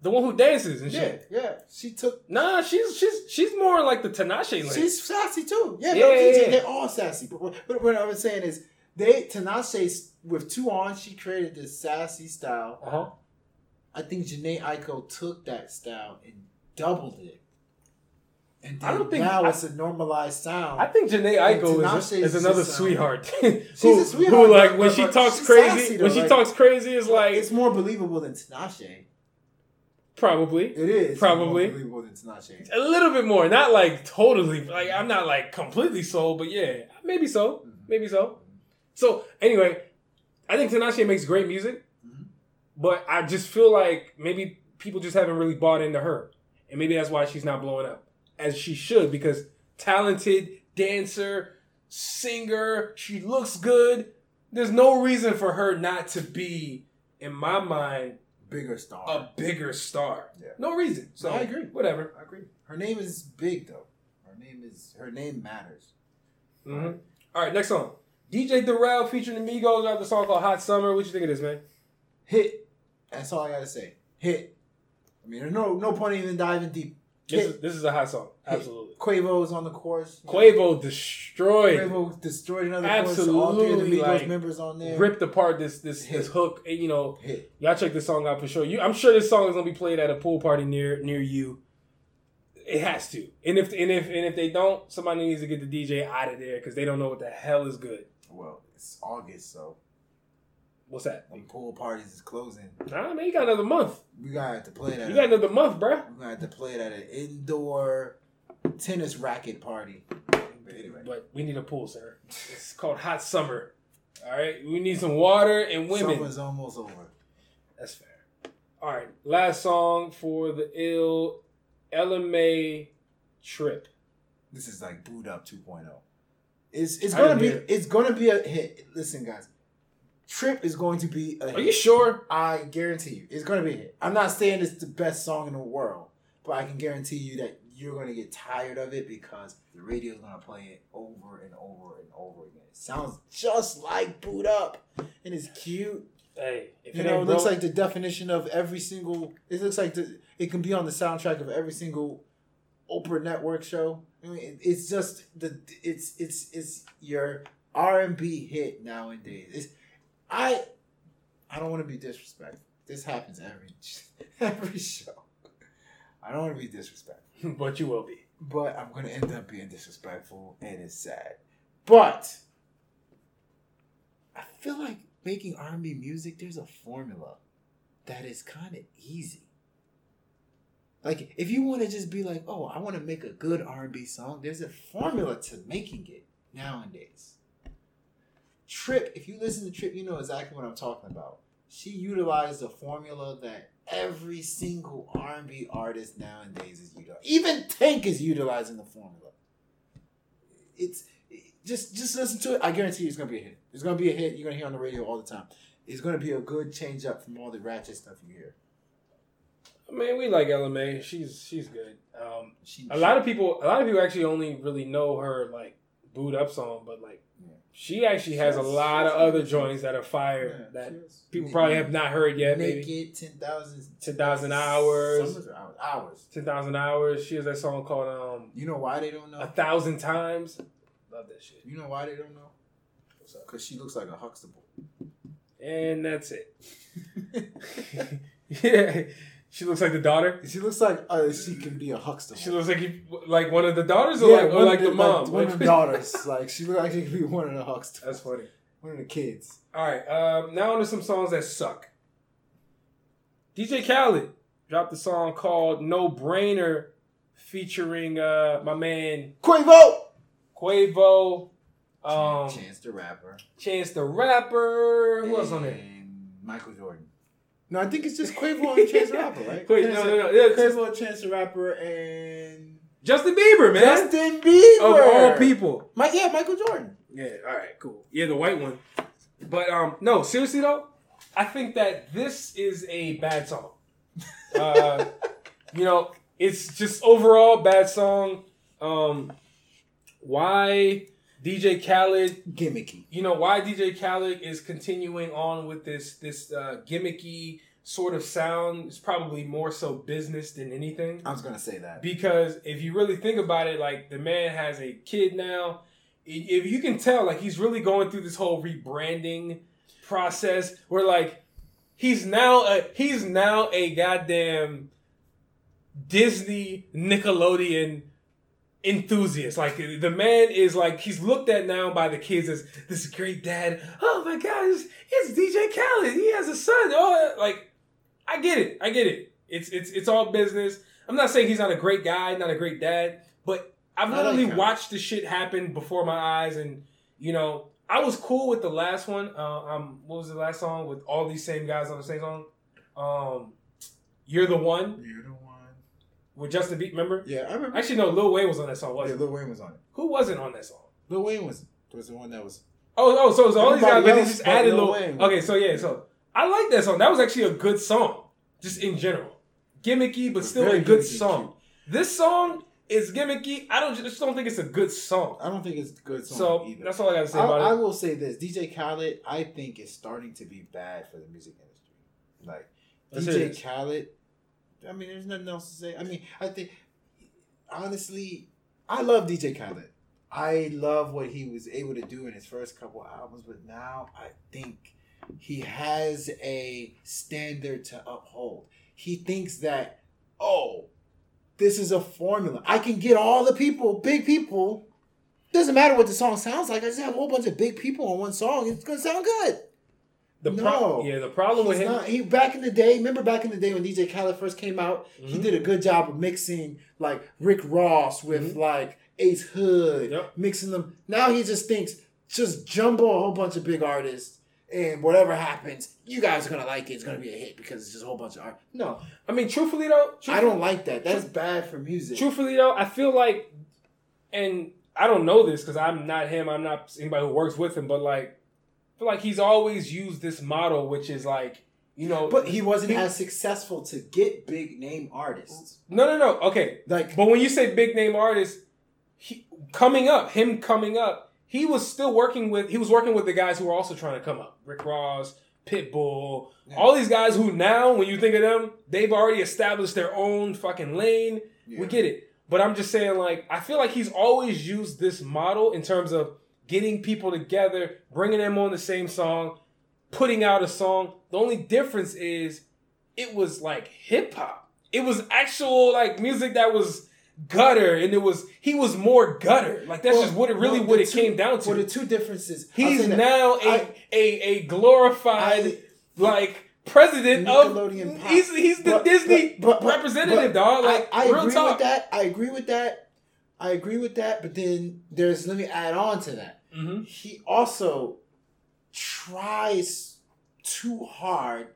The one who dances and Yeah, shit? yeah. Yeah. She took. Nah, she's she's she's more like the Tinashe lane. She's sassy too. Yeah, Yeah, yeah, they- yeah. they're all sassy. But what, but what I was saying is, they Tinashe with two on, she created this sassy style. uh huh. I think Jhené Aiko took that style and doubled it. And I don't think- now I- it's a normalized sound. I think Jhené Tinashe is, is another sweetheart. (laughs) she's who, a sweetheart, Who like when she talks crazy? when she talks crazy, is like it's more believable than Tinashe. Probably It is Probably. more than Tinashe. a little bit more. Not like totally. Like I'm not like completely sold, but yeah, maybe so. Mhm. Maybe so. So anyway, I think Tinashe makes great music, Mhm. but I just feel like maybe people just haven't really bought into her, and maybe that's why she's not blowing up as she should because talented dancer, singer, she looks good. There's no reason for her not to be, in my mind, Bigger star. a bigger star. Yeah. No reason. So I agree. Whatever. I agree. Her name is big though. Her name is her name matters. hmm All right, next song. DJ Darrell featuring the Migos got the song called Hot Summer. What you think of this, man? Hit. That's all I gotta say. Hit. I mean, there's no no point even diving deep. This is, this is a hot song. Hit. Absolutely. Quavo's on the chorus. Quavo destroyed, Quavo destroyed another chorus. All three of the Absolutely, Migos like, members on there. ripped apart this this Hit. this hook. And, you know, Hit. y'all check this song out for sure. You, I'm sure this song is gonna be played at a pool party near near you. It has to. And if and if and if they don't, somebody needs to get the DJ out of there because they don't know what the hell is good. Well, it's August, so What's that? the pool parties is closing. Nah, man, you got another month. We gotta have to play that. You got another month, bro. Gonna have to play it at an indoor tennis racket party. But anyway, But we need a pool, sir. It's called Hot Summer. All right, we need some water and women. summer's almost over. That's fair. All right, last song for the ill Ella Mai trip. This is like Boo'd Up 2.0. It's it's gonna be it. it's gonna be a hit. Listen, guys, Trip is going to be a Are hit. you sure? I guarantee you, it's gonna be a hit. I'm not saying it's the best song in the world, but I can guarantee you that you're gonna get tired of it because the radio's gonna play it over and over and over again. It sounds just like Boo'd Up, and it's cute. Hey, if You it know, it ain't looks like the definition of every single. It looks like the. It can be on the soundtrack of every single Oprah Network show. I mean, it- it's just the. It's it's it's your R and B hit nowadays. It's I. I don't want to be disrespectful. This happens every (laughs) every show. I don't want to be disrespectful, (laughs) but you will be. but I'm gonna end up being disrespectful, and it's sad. But I feel like making R&B music. There's a formula that is kind of easy. Like if you want to just be like, oh, I want to make a good R&B song, there's a formula to making it nowadays. Trip, if you listen to Trip, you know exactly what I'm talking about. She utilized a formula that every single R&B artist nowadays is utilizing. Even Tank is utilizing the formula. It's just just listen to it. I guarantee you, it's gonna be a hit. It's gonna be a hit. You're gonna hear on the radio all the time. It's gonna be a good change up from all the ratchet stuff you hear. I mean, we like Ella Mai. She's she's good. Um, She, a lot of people, a lot of people actually only really know her like Boo'd Up song, but like Yeah. She actually has a She has- lot of other joints that are fire Yeah, that people probably have not heard yet. Make Maybe ten thousand. 10,000 hours. Hours. Hours. ten thousand hours. She has that song called um You know why they don't know? a thousand times. Love that shit. You know why they don't know? What's up? Because she looks like a Huxtable. And that's it. (laughs) (laughs) yeah, she looks like the daughter. she looks like uh, she can be a Huxtable. She looks like you, like one of the daughters, or like or like of the mom. one of the (laughs) daughters. Like she look like she could be one of the Huxtables. That's funny. One of the kids. All right, um, now on to some songs that suck. DJ Khaled dropped a song called "No Brainer," featuring uh, my man Quavo. Quavo, um, Chance the Rapper. Chance the Rapper. Who else on there? Michael Jordan. No, I think it's just Quavo and (laughs) Chance the Rapper, right? Wait, no, no, no. Yeah, it's just Chance the Rapper, and Justin Bieber, man. Justin Bieber. of all people. My, yeah, Michael Jordan. Yeah, all right, cool. Yeah, the white one. But um, no, seriously though, I think that this is a bad song. Uh, (laughs) you know, it's just overall bad song. Um, why DJ Khaled? Gimmicky. You know why DJ Khaled is continuing on with this this uh, gimmicky sort of sound? It's probably more so business than anything. I was gonna say that. Because if you really think about it, like the man has a kid now. If you can tell, like he's really going through this whole rebranding process where like he's now a he's now a goddamn Disney Nickelodeon enthusiast. Like the man is like he's looked at now by the kids as this great dad. Oh my god, it's, DJ Khaled. He has a son. Oh, like I get it. I get it. It's it's it's all business. I'm not saying he's not a great guy, not a great dad, but I've I like literally watched the shit happen before my eyes, and you know, I was cool with the last one. Uh, um, what was the last song with all these same guys on the same song? Um, "You're the One" You're the one. With Justin Bieber. Remember? Yeah, I remember. Actually, no. Lil Wayne was on that song. yeah, Wasn't? Lil Wayne was on it. Who wasn't on that song? Lil Wayne was was the one that was. Oh, oh, so, so all these guys, but they just added Lil Lil. Wayne. Okay, so yeah, so I like that song. That was actually a good song, just in general. Gimmicky, but still a good gimmicky, song. This song is gimmicky. I don't just don't think it's a good song. I don't think it's a good song So either. that's all I gotta say I, about I it. I will say this: DJ Khaled, I think is starting to be bad for the music industry. Like Yes, DJ. Khaled, I mean, there's nothing else to say. I mean, I think honestly, I love DJ Khaled. I love what he was able to do in his first couple albums, but now I think he has a standard to uphold. He thinks that, oh, this is a formula. I can get all the people, big people. Doesn't matter what the song sounds like. I just have a whole bunch of big people on one song. It's gonna sound good. The no. pro- yeah, the problem with him. not- he back in the day. Remember back in the day when DJ Khaled first came out, he Mhm. did a good job of mixing like Rick Ross with Mhm. like Ace Hood, Yep. mixing them. Now he just thinks just jumbo a whole bunch of big artists, and whatever happens, you guys are gonna like it. It's gonna be a hit because it's just a whole bunch of art. No, I mean, truthfully though, I don't like that. That's bad for music. Truthfully though, I feel like, and I don't know this because I'm not him. I'm not anybody who works with him, but like, feel like he's always used this model, which is like, you know, But he wasn't He- as successful to get big name artists. no, no, no. Okay, Like but when you say big name artist, he coming up, him coming up, he was still working with. He was working with the guys who were also trying to come up. Rick Ross, Pitbull, Yeah. all these guys who now, when you think of them, they've already established their own fucking lane. Yeah. We get it. But I'm just saying, like, I feel like he's always used this model in terms of getting people together, bringing them on the same song, putting out a song. The only difference is it was like hip hop. It was actual like music that was gutter, and it was he was more gutter. Like that's Well, just what it really no, what it two- came down to. Well, the two differences. He's now a, I- a a glorified I- like president of Nickelodeon pop. he's he's the But- Disney but- but- representative, dog. Like I, I real agree talk. with that. I agree with that. I agree with that. But then there's let me add on to that. Hmm He also tries too hard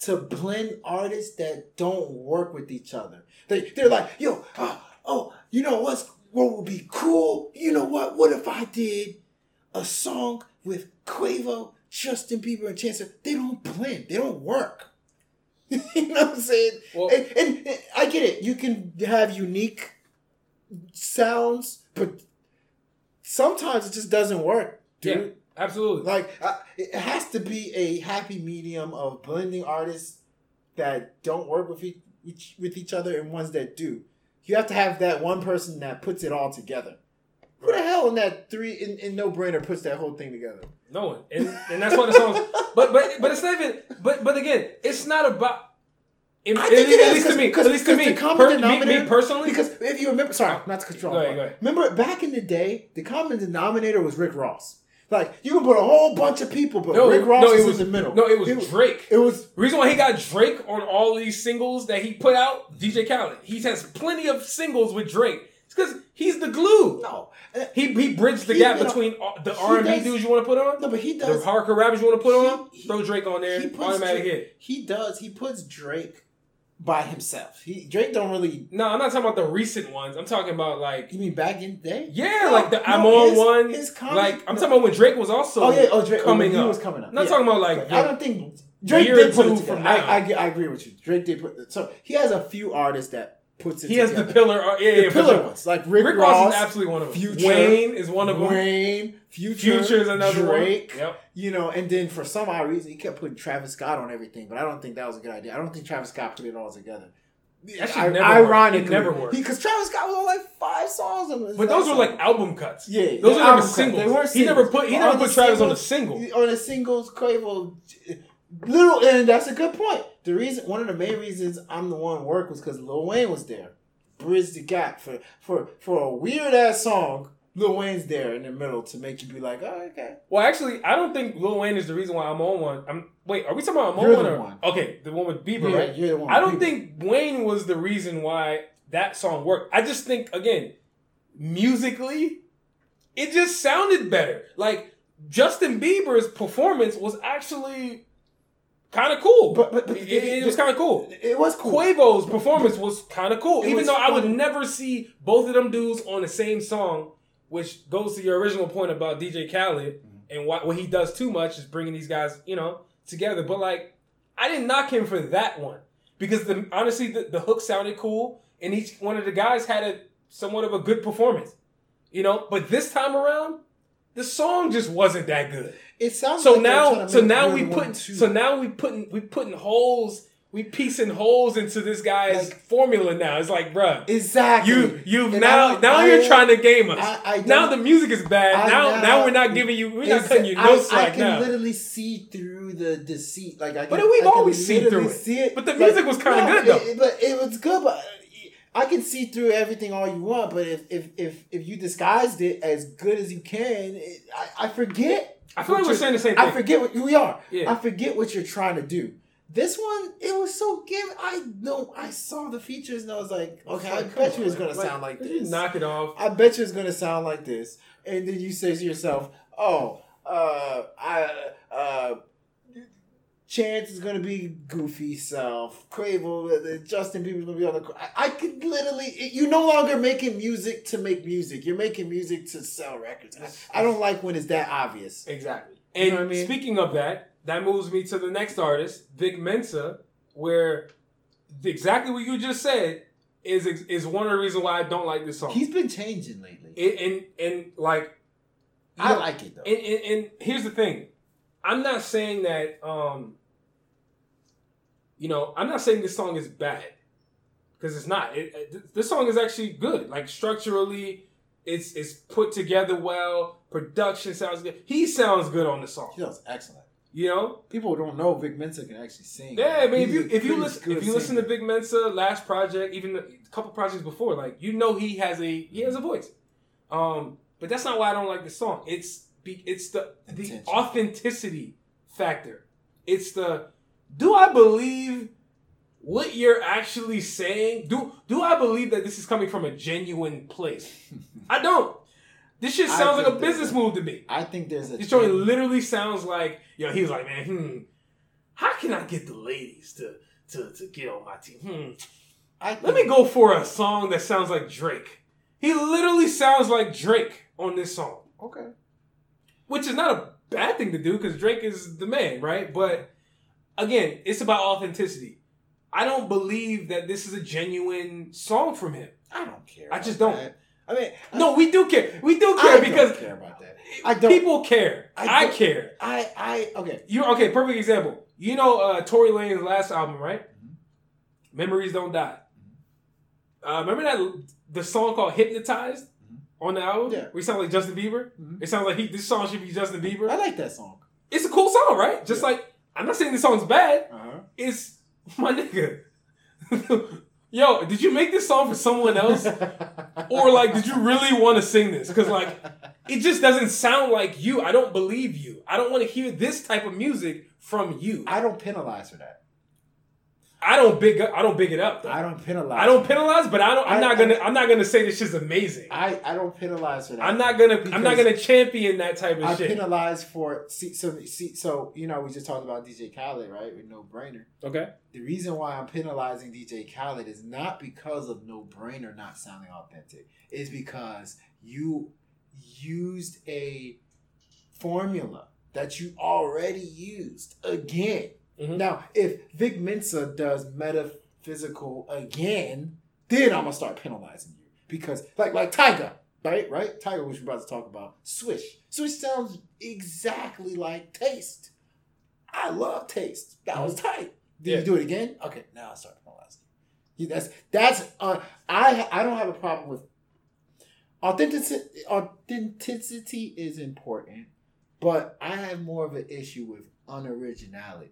to blend artists that don't work with each other. They they're like, yo, oh, oh you know what's what would be cool? You know what? What if I did a song with Quavo, Justin Bieber, and Chance? They don't blend. They don't work. (laughs) you know what I'm saying? Well- and, and, and I get it. You can have unique sounds, but sometimes it just doesn't work, dude. Yeah. Absolutely. Like uh, it has to be a happy medium of blending artists that don't work with each, each with each other and ones that do. You have to have that one person that puts it all together. Who the hell in that three in, in no brainer puts that whole thing together? No one, and and that's why the songs. But but but it's not even. But but again, it's not about. In, I at, think it at is, least to me, at least to me, the common per- me, denominator- me personally, Because if you remember, sorry, not to cut you off. Go ahead, go ahead. Remember back in the day, the common denominator was Rick Ross. Like you can put a whole bunch of people, but no, Rick Ross no, it was, was in the middle. No, it was Drake. It was The reason why he got Drake on all these singles that he put out, DJ Khaled. He has plenty of singles with Drake. It's because he's the glue. no, He he bridged the He- gap you know, between the R and B dudes you want to put on, no, but he does the hardcore rappers you want to put on. He- he- throw Drake on there, he puts automatic Drake, hit. He does. He puts Drake by himself. He Drake don't really. No, I'm not talking about the recent ones. I'm talking about like You mean back in the day? yeah, No, like the no, I'm on his- one. his comedy- like I'm no. talking about when Drake was also Oh yeah, oh Drake coming oh, he up. was coming up. I'm not yeah. talking about like I don't think Drake did put it together. from I. I, I agree with you. Drake did put so he has a few artists that puts it. he has the pillar. Uh, yeah, the yeah, pillar ones like Rick, Rick Ross, Ross is absolutely one of them. Future, Wayne is one of them. Wayne, Future, Future is another Drake. one. Yep. You know, and then for some odd reason he kept putting Travis Scott on everything, but I don't think that was a good idea. I don't think Travis Scott put it all together. That I- never ironically, It never worked. because Travis Scott was on like five songs. On But those were like album. cuts. Yeah, those they're never singles. They were He never put he never put Travis on a single. On the singles, Quavo, little, and that's a good point. The reason, one of the main reasons I'm the one work was because Lil Wayne was there, bridged the gap for for for a weird ass song. Lil Wayne's there in the middle to make you be like, oh, okay. Well, actually, I don't think Lil Wayne is the reason why I'm on one. I'm wait, are we talking about I'm on You're one the or one. okay, the one with Bieber, Yeah, right? you're the one I don't think Wayne was the reason why that song worked. I just think again, musically, it just sounded better. Like Justin Bieber's performance was actually kind of cool. But- but- but it, the- it was kind of cool. It was cool. Quavo's performance was kind of cool, It even though I would never see both of them dudes on the same song, which goes to your original point about DJ Khaled mm-hmm. and what what he does too much is bringing these guys, you know, together. But like, I didn't knock him for that one because the honestly the, the hook sounded cool and each one of the guys had a somewhat of a good performance, you know. But this time around, the song just wasn't that good. It sounds So like now, so now we putting, so now we putting, we putting holes, we piecing holes into this guy's Like- formula. Now it's like, bruh, exactly. you, you've And now, now I- you're trying to game us. I- I now the music is bad. Now, now- now we're not giving you, we're not cutting you no I, I slack can now. literally see through the deceit. Like I can, But we've always seen through it. See it. But the Like, music was kinda good, though. It, but it was good. But I can see through everything all you want. But if if if, if you disguised it as good as you can, it, I, I forget. I feel like we're saying the same thing. I forget what we are. Yeah. I forget what you're trying to do. This one, it was so give. I know. I saw the features and I was like, okay, I bet on, you it's gonna man. sound like this. Knock it off. I bet you it's gonna sound like this. And then you say to yourself, "Oh, uh, I, uh, Chance is gonna be goofy self. Quavo, uh, Justin Bieber's gonna be on the. I, I could literally. You're no longer making music to make music. You're making music to sell records. I, I don't like when it's that obvious. Exactly. You And know what I mean? speaking of that, that moves me to the next artist, Vic Mensa, where exactly what you just said is is one of the reasons why I don't like this song. He's been changing lately. and, and and like I know, like it though. and, and, and here's the thing i'm not saying that um you know i'm not saying this song is bad because it's not it, it- this song is actually good like structurally it's it's put together well production sounds good he sounds good on the song He sounds excellent. you know People don't know Vic Mensa can actually sing. yeah, I mean, if you if you listen if you listen to. Vic Mensa last project, even a couple projects before, like you know he has a he has a voice. Um, but that's not why I don't like the song. It's be, it's the the authenticity factor. It's the do I believe what you're actually saying? Do do I believe that this is coming from a genuine place? I don't. This shit sounds like a business move to me. I think there's a. This joint literally sounds like yo. He's like, man, hmm, how can I get the ladies to to to get on my team? Hmm, I let me go for a song that sounds like Drake. He literally sounds like Drake on this song, Okay. which is not a bad thing to do because Drake is the man, right? But again, it's about authenticity. I don't believe that this is a genuine song from him. I don't care. I just don't. that. I mean, No, we do care. We do I care don't because care about that. I don't. people care. I I care. I I okay. You okay? Perfect example. You know uh, Tory Lanez last album, right? Mm-hmm. Memories Don't Die. Uh, remember that the song called "Hypnotized" on the album? Mm-hmm. Yeah. where he sounds like Justin Bieber. Mhm. It sounds like he. This song should be Justin Bieber. I like that song. It's a cool song, right? Just Yeah. like I'm not saying this song's bad. Uh huh. It's my nigga. (laughs) Yo, did you make this song for someone else, or like, did you really want to sing this? Because like, it just doesn't sound like you. I don't believe you. I don't want to hear this type of music from you. I don't penalize for that. Don't big up. I don't big it up. Though. I don't penalize. I don't penalize, but I don't. I'm I- not I- gonna. I'm not gonna say this shit's amazing. I, I don't penalize for that. I'm not gonna. I'm not gonna champion that type of I shit. I penalize for see so see so you know we just talked about DJ Khaled right with No Brainer. Okay. The reason why I'm penalizing DJ Khaled is not because of No Brainer not sounding authentic. Is because you used a formula that you already used again. Mhm. Now, if Vic Mensa does metaphysical again, then I'm gonna start penalizing you because, like, like Tyga, right, right, Tyga, which we're about to talk about, Swish. Swish sounds exactly like Taste. I love Taste. That was tight. Did Yeah. you do it again? Okay, now I start penalizing you. That's that's uh, I I don't have a problem with authenticity. Authenticity is important, but I have more of an issue with unoriginality.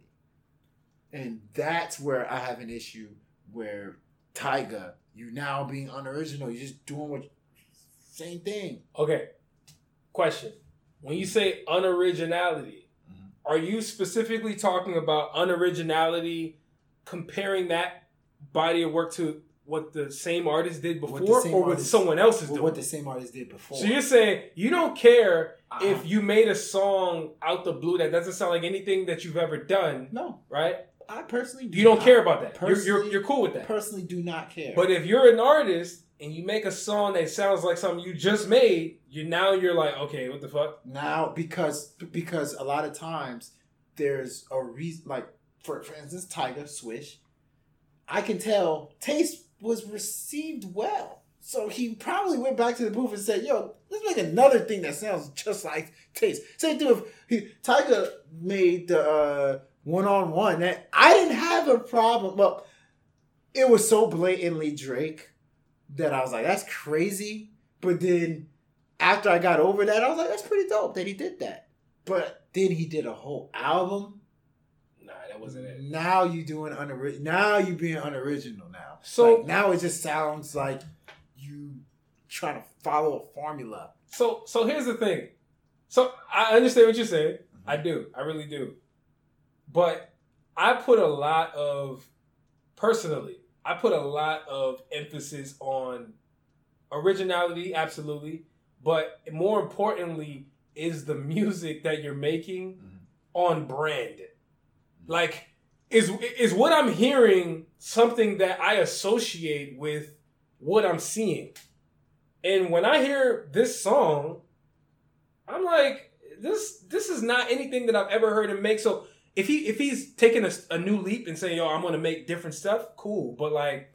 And that's where I have an issue where Tyga, you now being unoriginal, you're just doing what same thing. Okay. Question: When you say unoriginality, Mhm. are you specifically talking about unoriginality, comparing that body of work to what the same artist did before, same or what artist- someone else is doing. what the same artist did before. so you're saying you don't care Uh-uh. if you made a song out the blue that doesn't sound like anything that you've ever done, no, right? I personally do You don't not- care about that. You're, you're you're cool with that. Personally, do not care. But if you're an artist and you make a song that sounds like something you just made, you now you're like, okay, what the fuck? now because because a lot of times there's a reason like for for instance Tyga swish i can tell taste was received well so he probably went back to the booth and said yo let's make another thing that sounds just like taste same thing if he, Tyga made the uh, one-on-one that i didn't have a problem well it was so blatantly drake that i was like that's crazy but then after I got over that, I was like, that's pretty dope that he did that. But then he did a whole album. Nah, that wasn't it. Now you doing unoriginal. Now you being unoriginal now. So- Like, now it just sounds like you trying to follow a formula. So so here's the thing. So I understand what you're saying. I mm-hmm. do. I really do. But I put a lot of personally, I put a lot of emphasis on originality, absolutely. But more importantly, is the music that you're making mm-hmm. on brand. Like, is is what I'm hearing something that I associate with what I'm seeing? And when I hear this song, I'm like, this this is not anything that I've ever heard him make. So if he if he's taking a, a new leap and saying, "Yo, I'm gonna make different stuff," cool. But like,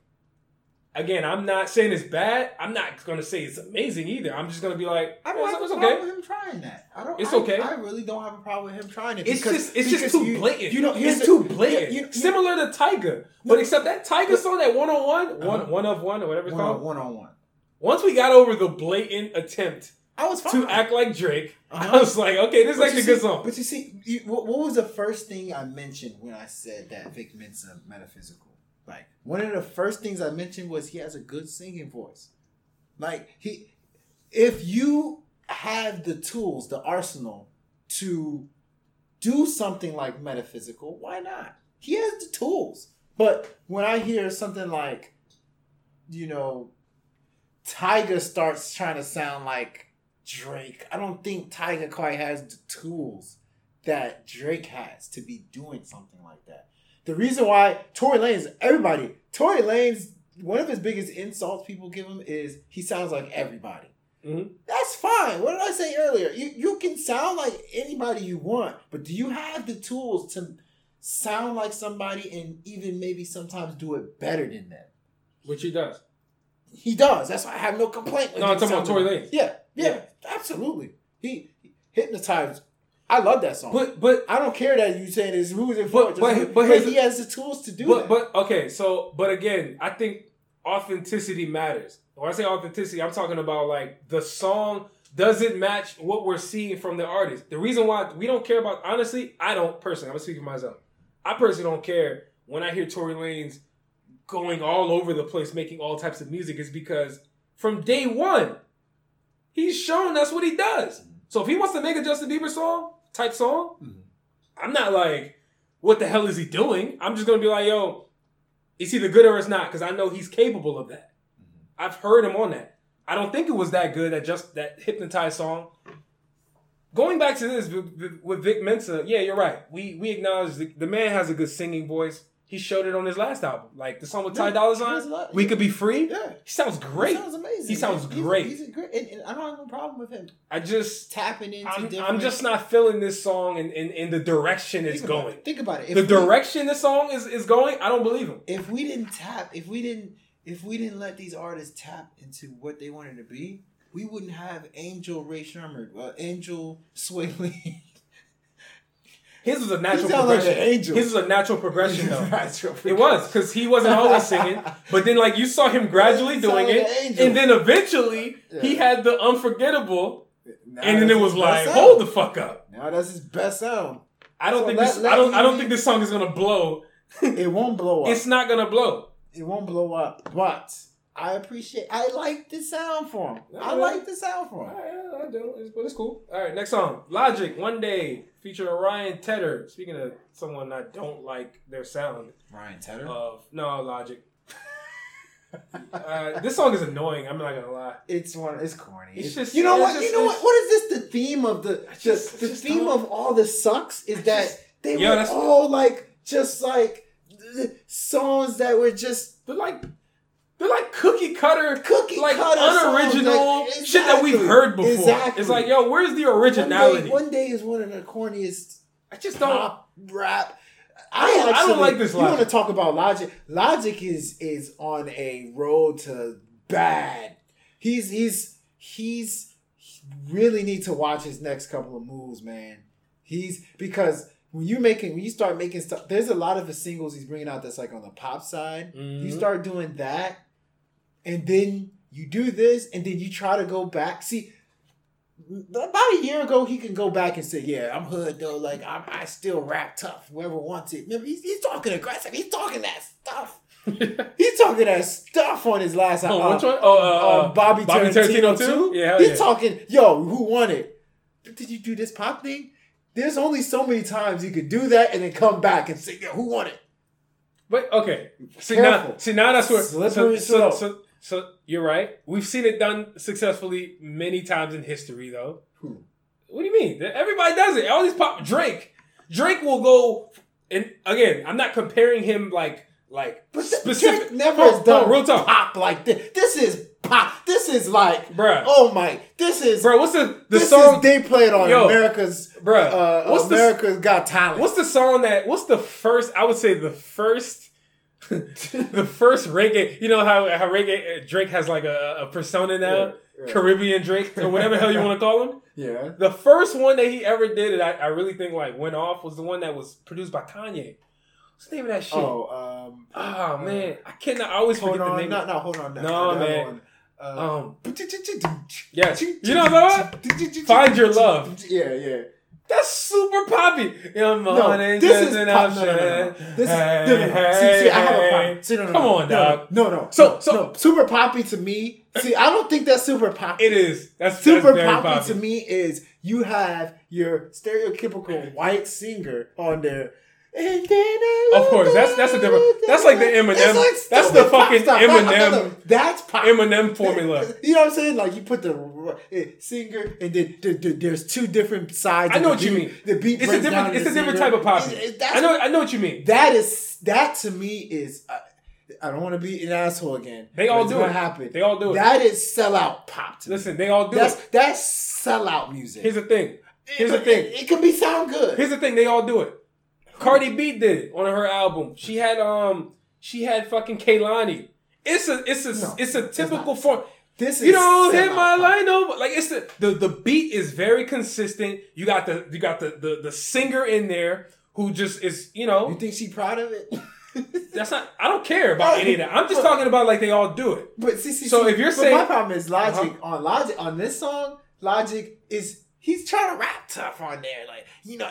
again, I'm not saying it's bad. I'm not gonna say it's amazing either. I'm just gonna be like, I don't "Yeah, have it's, a problem okay. with him trying that. I don't. It's I- okay. I really don't have a problem with him trying it. It's because- just it's just too you- blatant. You know, it's the- too blatant. you- you- Similar to Tyga, but except that Tyga song, that one on one, one one of one or whatever it's one on called. one on one. Once we got over the blatant attempt I was fine. to act like Drake, I Uh-huh. was like, okay, this is actually a good see- song. But you see, you, what, what was the first thing I mentioned when I said that Vic Mensa metaphysical? Like one of the first things I mentioned was he has a good singing voice. Like he, if you have the tools, the arsenal to do something like metaphysical, why not? He has the tools. But when I hear something like, you know, Tyga starts trying to sound like Drake. I don't think Tyga quite has the tools that Drake has to be doing something like that. The reason why Tory Lanez, everybody, Tory Lanez, one of his biggest insults people give him is he sounds like everybody. Mhm. That's fine. What did I say earlier? You you can sound like anybody you want, but do you have the tools to sound like somebody and even maybe sometimes do it better than them? Which he does. He does. That's why I have no complaint. with No, I'm talking about Tory Lanez. Yeah, yeah, absolutely. He, he hypnotized. I love that song. But but I don't care that you saying this. Who's it for? But- but- but here's he has the tools to do it. but that. but okay, so but again, I think authenticity matters. When I say authenticity, I'm talking about like the song does it match what we're seeing from the artist. The reason why we don't care about honestly, I don't personally. I'm gonna speak for myself. I personally don't care when I hear Tory Lanez going all over the place making all types of music is because from day one, he's shown that's what he does. So if he wants to make a Justin Bieber song type song, Mhm. I'm not like, what the hell is he doing? I'm just gonna be like, yo, it's either good or it's not, because I know he's capable of that. I've heard him on that. I don't think it was that good. That just that hypnotized song. Going back to this with, with Vic Mensa, yeah, you're right. We we acknowledge the, the man has a good singing voice. He showed it on his last album, like the song with Ty Dolla Sign. We could be free. yeah, He sounds great. He sounds amazing. He sounds He's- great. He's, a great, and, and I don't have a problem with him I just tapping into I'm, different. I'm just not feeling this song in, in, in the direction it's Think about going. it. Think about it. If The we- direction this song is, is going, I don't believe him. if we didn't tap, if we didn't, if we didn't let these artists tap into what they wanted to be, we wouldn't have Angel Rae Sremmurd, uh, Angel Swae Lee. (laughs) His was a natural sound like progression. an angel. His was a natural progression though. (laughs) Natural It was because he wasn't (laughs) always singing, but then like you saw him gradually doing sounded it, an and then eventually he had the unforgettable, Now and then it was like, best hold the fuck up. Now that's his best sound. I don't So think let- this. let I don't. I don't think this song is gonna blow. It won't blow (laughs) up. It's not gonna blow. it won't blow up, but I appreciate. I like the sound for him. I Yeah. like the sound for him. I, I do, it's- but it's cool. All right, next song, Logic, One Day, featuring Ryan Tedder. Speaking of someone I don't like their sound Ryan Tedder. of no Logic. (laughs) Uh, this song is annoying. I'm not gonna lie. It's one. It's corny. It's It's just- you know what? just- you know what? What is this? The theme of the I the, just- the theme don't- of all the sucks is that just- they Yeah, were all like just like th- songs that were just They're like they're like cookie cutter, cookie like cutter unoriginal like, shit that we've heard before. Exactly. It's like, yo, where's the one originality? day, one day is one of the corniest I just don't. pop rap. I don't- I don't like this You want to talk about Logic? Logic is is on a road to bad. He's he's he's he really need to watch his next couple of moves, man. He's because when you making when you start making stuff, there's a lot of the singles he's bringing out that's like on the pop side. You Mhm. start doing that, and then you do this, and then you try to go back. See, about a year ago, he can go back and say, "Yeah, I'm hood though. Like I'm, I still rap tough. Whoever wants it. Remember, he's, he's talking aggressive. He's talking that stuff. (laughs) He's talking that stuff on his last Oh, album. which one? Oh, uh, uh, Bobby, Bobby Tarantino, Tarantino too. Yeah, he's yeah. talking. Yo, who won it? Did you do this pop thing? There's only so many times you could do that and then come back and say, "Yo, who won it?" But okay, see Careful. now, see now that's where Slippery so, slope. so, so you're right. We've seen it done successfully many times in history, though. Who? What do you mean? Everybody does it. All these pop Drake. Drake will go and again. I'm not comparing him like like But specific. Drake never has done real talk, pop like this. This is pop. This is like, Bruh. oh my, this is bro. What's the the this song? is they played on Yo, America's bruh, uh, what's the- America's Got Talent. What's the song that? What's the first? I would say the first, (laughs) the first reggae. You know how how reggae uh, Drake has like a, a persona now, Yeah, yeah. Caribbean Drake or whatever the hell you want to call him. (laughs) yeah. The first one that he ever did that I, I really think like went off was the one that was produced by Kanye. What's the name of that shit? Oh, Oh, um, man, I cannot. I always forget the name. no, no, hold on. No, The man. one, uh, Um, (laughs) yes, you know what I'm talking about? Find Your Love. Yeah, yeah. That's super poppy. Your No, this is pop. No, no, no, no. This is Hey, no, no, no. See, see, I have a problem. See, no, no, Come no, on, no, dog. No, no. So- so- no. super poppy to me. See, I don't think that's super poppy. It is. That's Super that's poppy poppy. to me is you have your stereotypical (laughs) white singer on there. And then I Of course, that's- that's a different- that's like the Eminem- It's that's the fucking stuff. No, no, Eminem- That's pop. Eminem formula. (laughs) You know what I'm saying? Like you put the singer, and then the, the, there's two different sides. I of know the what you mean. The beat It's a different. It's a different type of poppy. It- it- that's- I know. I know what you mean. That is that to me is. Uh, I don't want to be an asshole again. They all do gonna it. Happen. They all do it. That is sellout pop. To me. Listen, they all do that's it. that's sellout music. Here's the thing. Here's It- the thing. It, it can be sound good. Here's the thing. They all do it. Cardi B did it on her album. She had um. She had fucking Kehlani. It's a. It's a. No, it's a typical form. This is You don't hit my line over. Like it's the, the the beat is very consistent. You got the you got the the, the singer in there who just is you know You think she proud of it? (laughs) that's not I don't care about any of that. I'm just talking about like they all do it. But see, see, So see, if you're saying- my problem is Logic Uh-huh. on Logic on this song, Logic is he's trying to rap tough on there, like you know,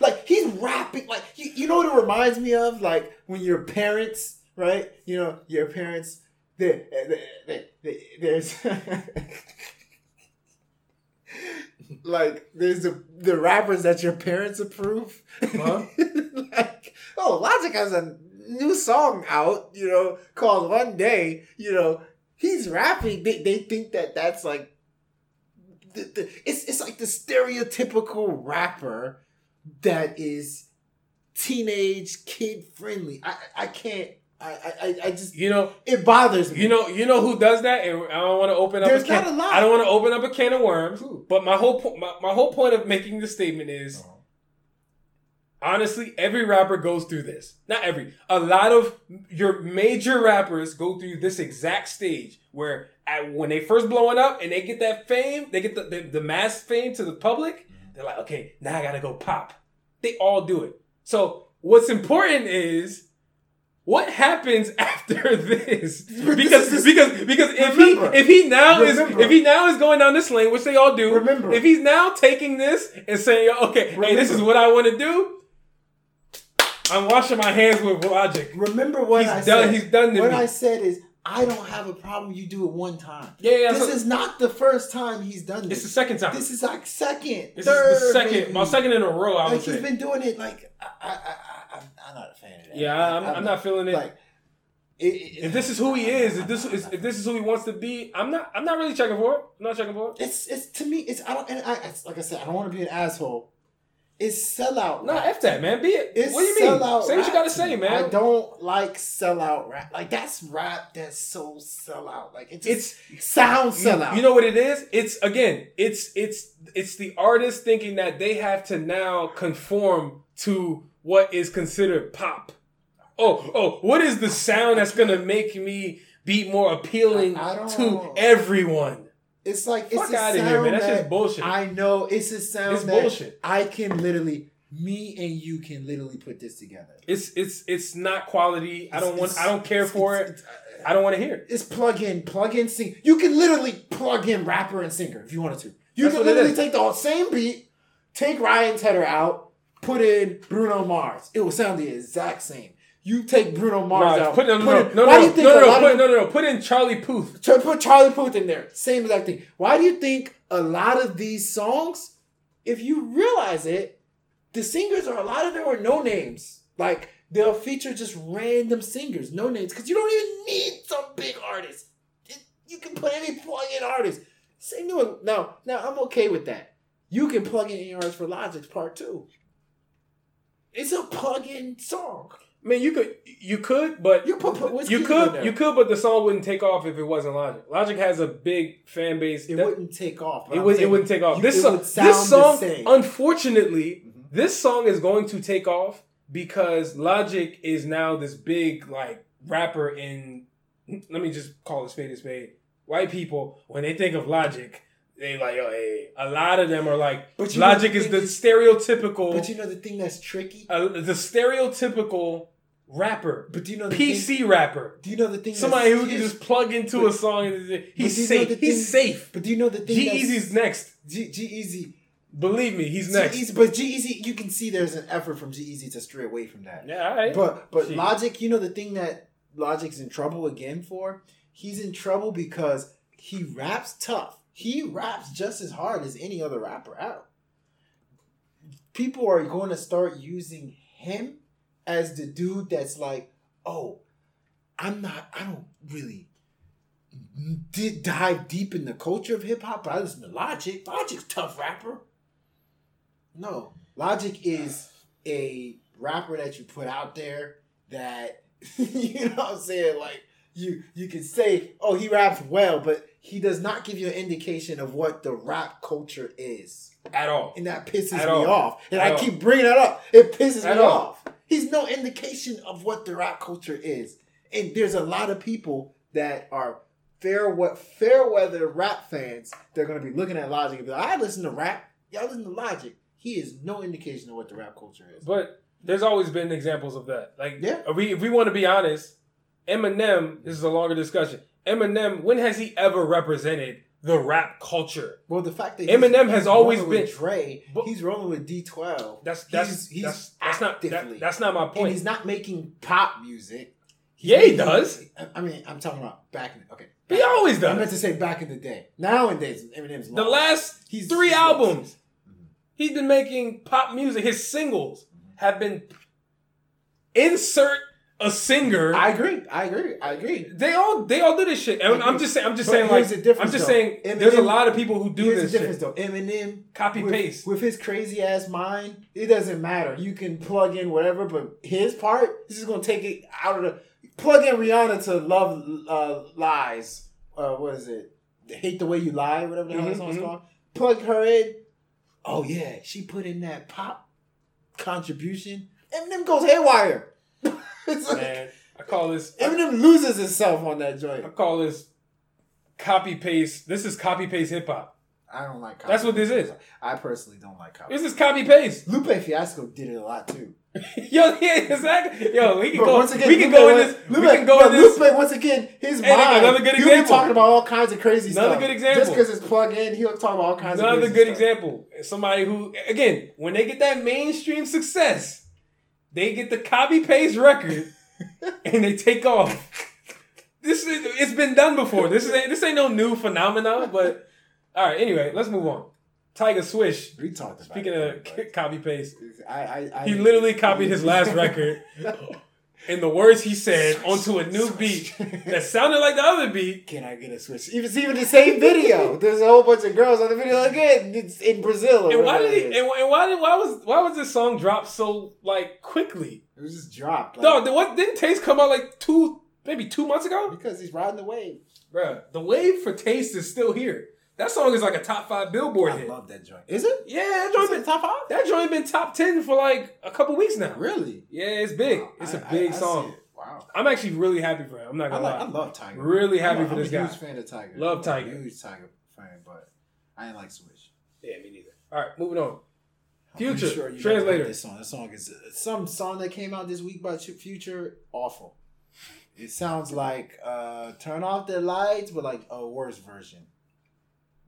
like he's rapping like you, you know what it reminds me of, like when your parents, right? You know, your parents, they, they, they, there's. (laughs) Like there's the the rappers that your parents approve. Huh? (laughs) like, oh, Logic has a new song out, you know, called One Day. You know, he's rapping. They, they think that that's like, the, the, it's it's like the stereotypical rapper that is teenage kid friendly. I I can't. I, I I just You know, it bothers me. you know, you know who does that, and I don't want to open up. There's a can, not a lot. I don't want to open up a can of worms. Who? But my whole po- my, my whole point of making the statement is, uh-huh. honestly, every rapper goes through this. Not every. A lot of your major rappers go through this exact stage where at, when they first blowing up and they get that fame, they get the, the, the mass fame to the public. Mm-hmm. They're like, okay, now I gotta go pop. They all do it. So what's important is what happens (laughs) after (laughs) this? Because is- because because if Remember. he if he now is if he now is going down this lane, which they all do. Remember. if he's now taking this and saying, okay, hey, this is what I want to do. I'm washing my hands with logic. Remember what He's I done- said. he's done what me. I said is I don't have a problem. You do it one time. Yeah, yeah. this so- is not the first time he's done this. it's the second time. This is like second, This third, is the second, maybe. my second in a row. I was Like would he's say. been doing it. Like I, I, I, I'm, I'm not a fan of that. yeah, I'm, I'm not feeling it. Like It, it, If this is who he is, if this is if this is who he wants to be, I'm not I'm not really checking for it. I'm not checking for it. it's it's to me it's I don't and I it's, like I said I don't want to be an asshole. It's sellout. No, rap. f that, man. Be it. It's what do you mean? sellout Say what you gotta say, man. I don't like sellout rap. Like that's rap that's so sellout. Like it just sounds You- sellout. You, know what it is? It's again, it's it's it's the artist thinking that they have to now conform to what is considered pop. Oh, oh, what is the sound that's gonna make me be more appealing to everyone? It's like Fuck it's a outta sound here, man. That's that just bullshit. I know it's a sound It's that bullshit. I can literally, me and you can literally put this together. It's it's it's not quality. I don't want. I don't care for it's- it. it's- uh, I don't want to hear it. It's plug in, plug in, sing. You can literally plug in rapper and singer if you wanted to. You That's can literally take the same beat, take Ryan Tedder out, put in Bruno Mars. It will sound the exact same. You take Bruno Mars out. put, no, no, put no, in- no, no, no, no, no, put, of no, no, no. Put in Charlie Puth. To put Charlie Puth in there. Same exact thing. Why do you think a lot of these songs, if you realize it, the singers are a lot of them are no names. Like they'll feature just random singers, no names, because you don't even need some big artist. It- You can put any plug-in artist. Same new now. Now I'm okay with that. You can plug in any artist for Logic's part two. It's a plug-in song. I mean, you could, you could, but You put, put you could, you could, but the song wouldn't take off if it wasn't Logic. Logic has a big fan base. It That- wouldn't take off. it, would, it wouldn't take off. you- this song, this song, unfortunately, Mhm. this song is going to take off because Logic is now this big like rapper in. Let me just call it spade a spade. White people, when they think of Logic, they like, yo, hey, a lot of them are like, But you know Logic the is the is- stereotypical, But you know the thing that's tricky. uh, the stereotypical rapper, But do you know the Thing, PC rapper. do you know the thing? Somebody that's, who can just plug into but- a song and he's but do you know safe. the He's safe. But do you know the thing? G that's- Eazy's next. G G-Eazy. Believe me, he's next. G-Eazy- but G Easy, you can see there's an effort from G-Eazy to stray away from that. Yeah, all right. But but Shit. Logic, you know the thing that Logic's in trouble again for? He's in trouble because he raps tough. He raps just as hard as any other rapper out. People are going to start using him as the dude that's like, oh, I'm not, I don't really did dive deep in the culture of hip hop, but I listen to Logic. Logic's tough rapper. No, Logic is a rapper that you put out there that (laughs) you know what I'm saying like you you can say oh he raps well but he does not give you an indication of what the rap culture is At all. and that pisses At me all. off and At I all. keep bringing that up it pisses At me all. off he's no indication of what the rap culture is and there's a lot of people that are fair what fair weather rap fans they're gonna be looking at Logic and be like I listen to rap y'all listen to Logic he is no indication of what the rap culture is But there's always been examples of that. Like, Yeah. if we if we want to be honest, Eminem. This is a longer discussion. Eminem. When has he ever represented the rap culture? Well, the fact that Eminem has always been- Dre, But- he's rolling with D12. That's that's He's- he's that's, that's not that, that's not my and point. he's not making pop music. He's Yeah, he does. I mean, I'm talking about back in okay. He always does. I meant to say back in the day. Nowadays, Eminem's The last He's- three he's albums, Mhm. he's been making pop music. His singles have been insert a singer. I agree. I agree. I agree. They all they all do this shit. I'm just saying. I'm just But saying. Like I'm just though. saying. Eminem- there's a lot of people who do Here's this the difference, shit. though. Eminem Copy with, paste. with his crazy ass mind. It doesn't matter. You can plug in whatever, but his part, this is gonna take it out of the. Plug in Rihanna to "Love uh, Lies." Uh, what is it? Hate the way you lie, whatever the hell that Mhm, song's mhm. called. Plug her in. Oh yeah, she put in that pop contribution. Eminem goes haywire. (laughs) it's like, Man, I call this. I, Eminem loses himself on that joint. I call this copy paste. This is copy paste hip hop. I don't like. That's what this is. I personally don't like copy. This is copy paste. Lupe Fiasco did it a lot too. (laughs) Yo, yeah, exactly. Yo, we can But go. once again, we can Lupe go in this. Lupe, we can go in this. Lupe, once again, his Hey, mind. another good He'll be talking about all kinds of crazy Another stuff. good example. Just because it's plug in, he'll talk about all kinds of crazy. Another good stuff. example. Somebody who, again, when they get that mainstream success, they get the copy paste record and they take off. This is it's been done before. This is this ain't no new phenomenon. But all right, anyway, let's move on. Tyga Swish. We talked about Speaking of copy paste, I, I, I, he literally copied his last (laughs) record. And the words he said onto a new beat that sounded like the other beat. Can I get a switch? Even it's even the same video. There's a whole bunch of girls on the video again. It's in Brazil. And why did he? And, and why did? Why was? Why was this song dropped so like quickly? It was just dropped. Like, No, what didn't Taste come out like two, maybe two months ago? because he's riding the wave. Bruh, the wave for Taste is still here. That song is like a top five Billboard hit. I hit. love that joint. Is it? Yeah, that joint been top five? that joint been top ten for like a couple weeks now. Really? Yeah, it's big. Wow, It's a I- big I- I song. see it. Wow. I'm actually really happy for him. I'm not I, gonna like, I lie. love Tyga. Really happy I'm a- for I'm this a guy. huge fan of Tyga. Love I'm a Tyga. Huge Tyga fan, but I didn't like Swish. Yeah, me neither. All right, moving on. I'm pretty Future, you translator. This song. This song is uh, some song that came out this week by Ch- Future. Awful. It sounds like uh, "Turn Off the Lights," but like a worse version.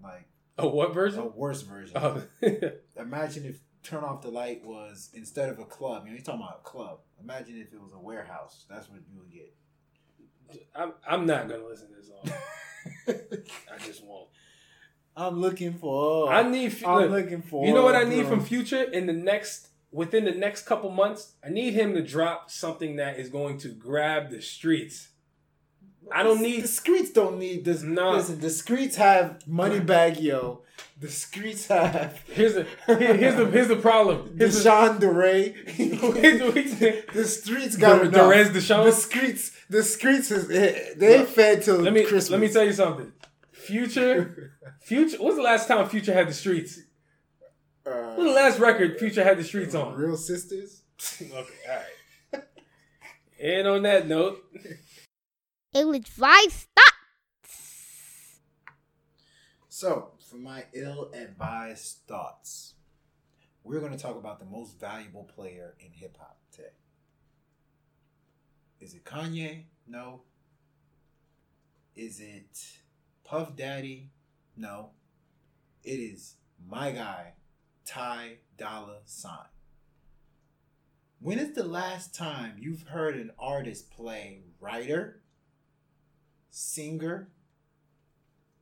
Like Oh, what version? a worse version. Oh. (laughs) Imagine if "Turn Off the Light" was instead of a club. You know, he's talking about a club. Imagine if it was a warehouse. That's what you would get. I'm, I'm not gonna listen to this song. (laughs) I just won't. I'm looking for. I need. I'm look, looking for. you know what I need from Future in the next within the next couple months? I need him to drop something that is going to grab the streets. I don't need- the streets. Don't need this. Nah. Listen, the streets have Moneybagg Yo. The streets have Here's the here's the here's the problem. (laughs) Here's the, Deshaun DeRay. the- (laughs) the streets got The- enough. Deshaun? The streets. The streets is eh, they ain't fed till let me Christmas. let me tell you something. Future, Future. What's the last time Future had the streets? Uh, the last record Future had the streets on? Real sisters. (laughs) Okay, all right. And on that note, Ill advised thoughts. So, for my ill-advised thoughts, we're going to talk about the most valuable player in hip hop today. Is it Kanye? No. Is it Puff Daddy? No. It is my guy, Ty Dolla Sign. When is the last time you've heard an artist play writer, singer,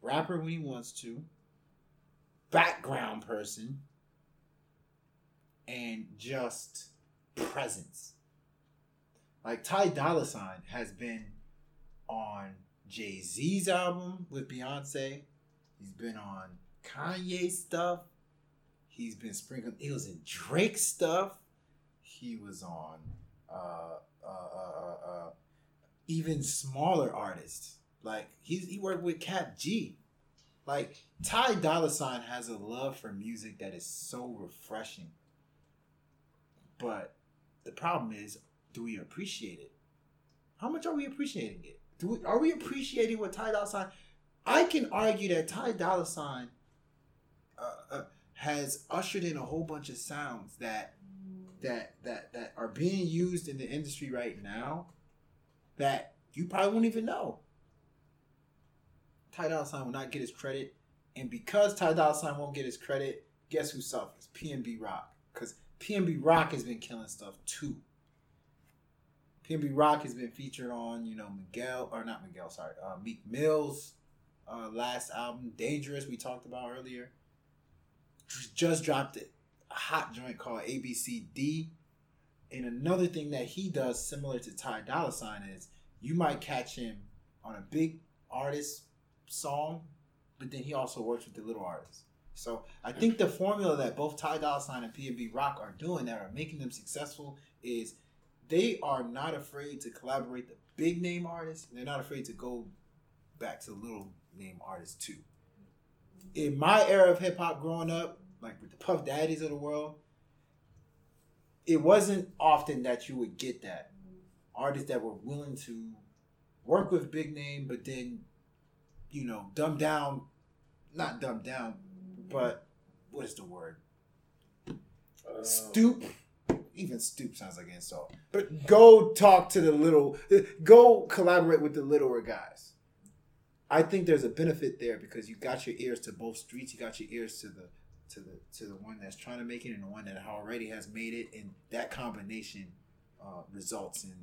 rapper when he wants to, background person, and just presence. Like Ty Dolla Sign has been on Jay Z's album with Beyonce. He's been on Kanye stuff. He's been sprinkled. He was in Drake stuff. He was on uh, uh, uh, uh, uh, even smaller artists. Like he's he worked with Kap G. Like Ty Dolla Sign has a love for music that is so refreshing. But the problem is, do we appreciate it? How much are we appreciating it? Do we are we appreciating what Ty Dolla Sign? I can argue that Ty Dolla Sign uh, uh, has ushered in a whole bunch of sounds that that that that are being used in the industry right now that you probably won't even know. Ty Dolla Sign will not get his credit, and because Ty Dolla Sign won't get his credit, guess who suffers? PNB Rock, because PNB Rock has been killing stuff too. PNB Rock has been featured on, you know, Miguel or not Miguel, sorry, uh, Meek Mill's uh, last album, Dangerous. We talked about earlier. Just dropped it, a hot joint called ABCD. And another thing that he does, similar to Ty Dolla Sign, is you might catch him on a big artist song, but then he also works with the little artists. So I think the formula that both Ty Dolla Sign and PNB Rock are doing that are making them successful is they are not afraid to collaborate the big name artists. They're not afraid to go back to little name artists too. In my era of hip hop growing up, like with the Puff Daddies of the world, it wasn't often that you would get that artists that were willing to work with big name, but then you know dumb down, not dumb down, but what is the word? uh, Stoop. Even stoop sounds like an insult. But go talk to the little, go collaborate with the littler guys. I think there's a benefit there because you got your ears to both streets. You got your ears to the to the to the one that's trying to make it and the one that already has made it, and that combination uh, results in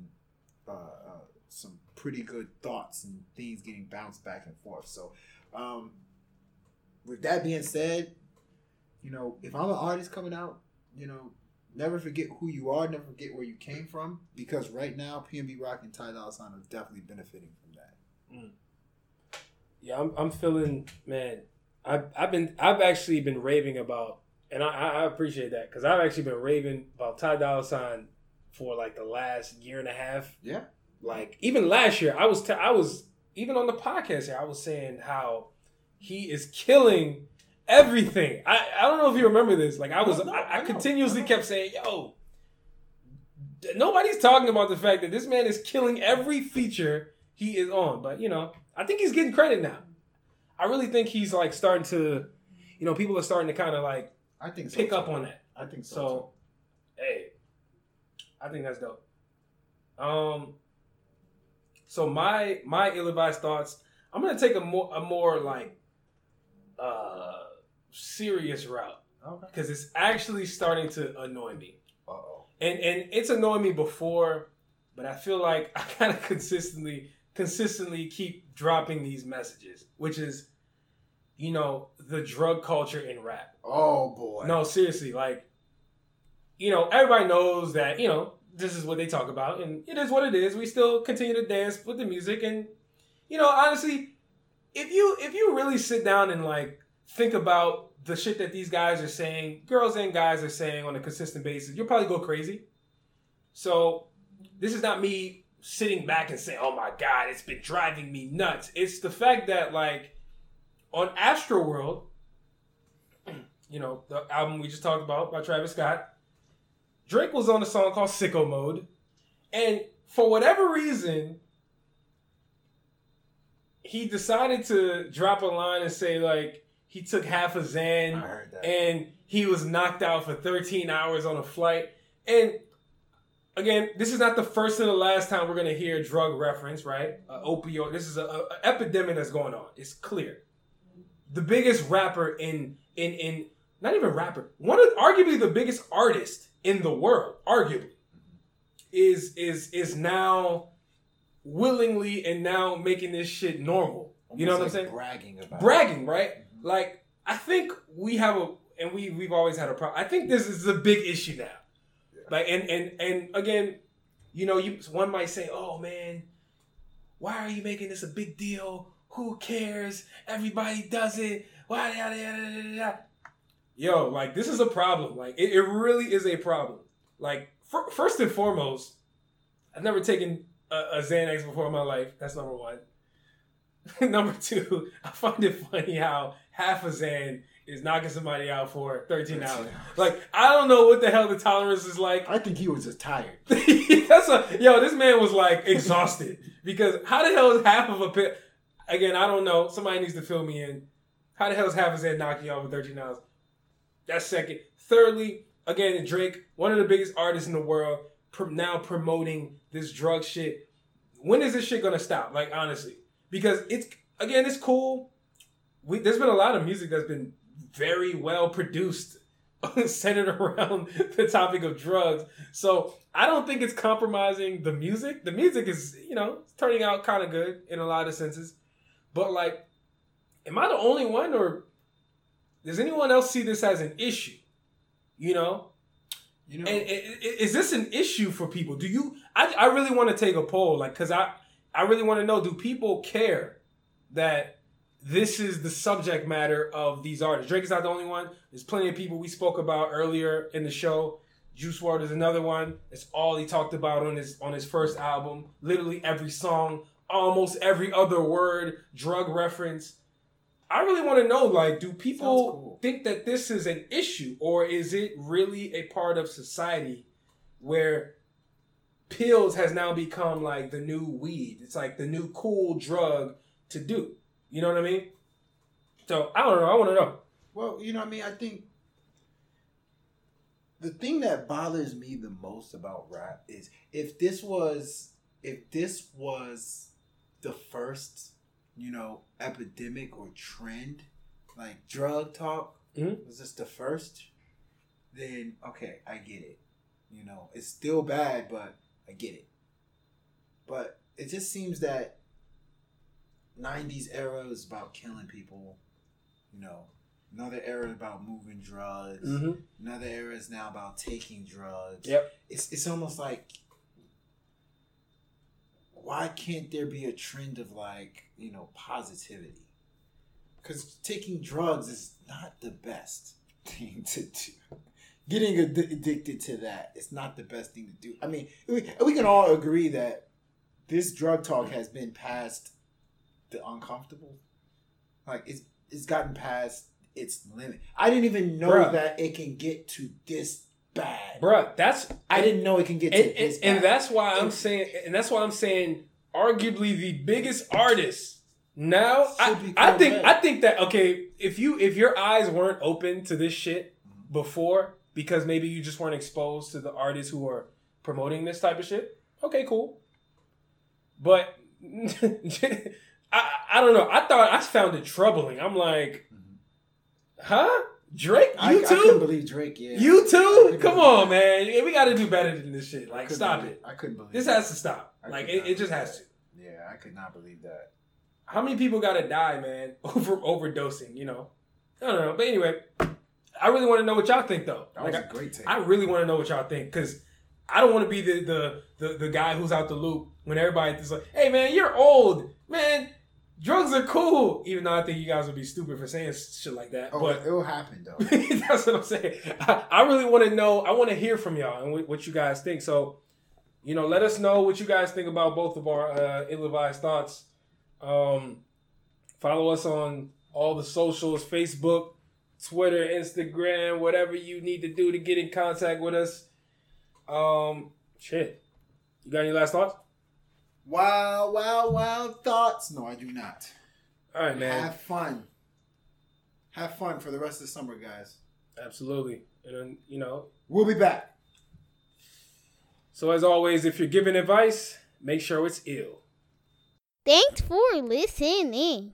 uh, uh, some pretty good thoughts and things getting bounced back and forth. So, um, with that being said, you know, if I'm an artist coming out, you know, never forget who you are, never forget where you came from, because right now PNB Rock and Ty Dolla Sign are definitely benefiting from that. Yeah, I'm, I'm feeling, man. I've, I've been, I've actually been raving about, and I, I appreciate that because I've actually been raving about Ty Dolla Sign for like the last year and a half. Yeah. Like even last year, I was, t- I was even on the podcast here, I was saying how he is killing everything. I, I don't know if you remember this. Like I was, No, no, I, I I continuously kept saying, "Yo, nobody's talking about the fact that this man is killing every feature he is on." But you know, I think he's getting credit now. I really think he's like starting to, you know, people are starting to kind of like I think so. pick too. up on that. I think so. So, hey, I think that's dope. Um, so my my ill-advised thoughts. I'm gonna take a more a more like uh serious route too. Okay. because it's actually starting to annoy me, Uh oh. and and it's annoyed me before, but I feel like (laughs) I kind of consistently consistently keep dropping these messages, which is, you know, the drug culture in rap. Oh boy. No, seriously, like, you know, everybody knows that, you know, this is what they talk about, and it is what it is. We still continue to dance with the music, and you know, honestly, if you if you really sit down and like think about the shit that these guys are saying, girls and guys are saying on a consistent basis, you'll probably go crazy. So this is not me sitting back and saying, "Oh my god, it's been driving me nuts." It's the fact that like on ASTROWORLD, (clears throat) you know, the album we just talked about by Travis Scott, Drake was on a song called Sicko Mode. And for whatever reason, he decided to drop a line and say, like, he took half a Xan and he was knocked out for 13 hours on a flight. And again, this is not the first and the last time we're going to hear drug reference, right? Uh, opioid. This is a, a, a epidemic that's going on. It's clear. The biggest rapper in in in not even rapper, one of arguably the biggest artist in the world, arguably, is is is now willingly and now making this shit normal. You know what I'm saying? Bragging about. bragging, right? Like I think we have a, and we we've always had a problem. I think this is a big issue now. Like and and and again, you know, you one might say, "Oh man, why are you making this a big deal? Who cares? Everybody does it. Why?" Yada, yada, yada, yada. Yo, like this is a problem. Like it, it really is a problem. Like fir- first and foremost, I've never taken a, a Xanax before in my life. That's number one. (laughs) Number two, I find it funny how half a Xan is knocking somebody out for 13 hours. Like, I don't know what the hell the tolerance is like. I think he was just tired. (laughs) That's a yo. This man was like exhausted because how the hell is half of a pit? Again, I don't know. Somebody needs to fill me in. How the hell is half a Xan knocking you out for 13 hours? That's second. Thirdly, again, Drake, one of the biggest artists in the world, now promoting this drug shit. When is this shit gonna stop? Like honestly, because it's again, it's cool. We, there's been a lot of music that's been very well produced, (laughs) centered around (laughs) the topic of drugs. So I don't think it's compromising the music. The music is, you know, turning out kind of good in a lot of senses. But like, am I the only one, or does anyone else see this as an issue? You know, You know. and, and- is this an issue for people? Do you? I, I really want to take a poll, like, cause I I really want to know: Do people care that this is the subject matter of these artists? Drake is not the only one. There's plenty of people we spoke about earlier in the show. Juice WRLD is another one. It's all he talked about on his on his first album. Literally every song, almost every other word, drug reference. I really want to know, like, do people cool. think that this is an issue, or is it really a part of society where pills has now become like the new weed? It's like the new cool drug to do. You know what I mean? So I don't know. I want to know. Well, you know what I mean? I think the thing that bothers me the most about rap is if this was if this was the first, you know, epidemic or trend, like drug talk, Mhm. was this the first, then okay, I get it. You know, it's still bad, but I get it. But it just seems that 90s era is about killing people, you know, Another era is about moving drugs. Mm-hmm. Another era is now about taking drugs. Yep. It's it's almost like why can't there be a trend of like you know positivity? Because taking drugs is not the best (laughs) thing to do. Getting ad- addicted to that is not the best thing to do. I mean, we, we can all agree that this drug talk has been past the uncomfortable. Like it's it's gotten past its limit. I didn't even know Bruh. that it can get to this bad. Bruh, that's I didn't know it can get to and, this and, and that's why I'm saying, and that's why I'm saying, arguably the biggest artist now. I, I think. I think that okay, if you if your eyes weren't open to this shit before because maybe you just weren't exposed to the artists who are promoting this type of shit, okay, cool. But (laughs) I I don't know. I thought I found it troubling. I'm like, huh? Drake, I, you I couldn't too? believe Drake. Yeah, You too? Come on, that. man. We got to do better than this shit. Like, stop believe- it. I couldn't believe This that. has to stop. I Like, it, it just has to. Yeah, I could not believe that. How many people got to die, man, (laughs) over overdosing? You know, I don't know. But anyway, I really want to know what y'all think, though. That Like, was I, a great take. I really want to know what y'all think because I don't want to be the, the the the guy who's out the loop when everybody is like, "Hey, man, you're old, man. Drugs are cool." Even though I think you guys would be stupid for saying shit like that, oh, but it will happen though. (laughs) That's what I'm saying. I, I really want to know. I want to hear from y'all and what you guys think. So, you know, let us know what you guys think about both of our uh, ill-advised thoughts. Um, follow us on all the socials: Facebook, Twitter, Instagram, whatever you need to do to get in contact with us. Um, shit. You got any last thoughts? wow, wow, wow thoughts. No, I do not. All right, man. Have fun. Have fun for the rest of the summer, guys. Absolutely. And then, you know, We'll be back. So as always, if you're giving advice, make sure it's ill. Thanks for listening.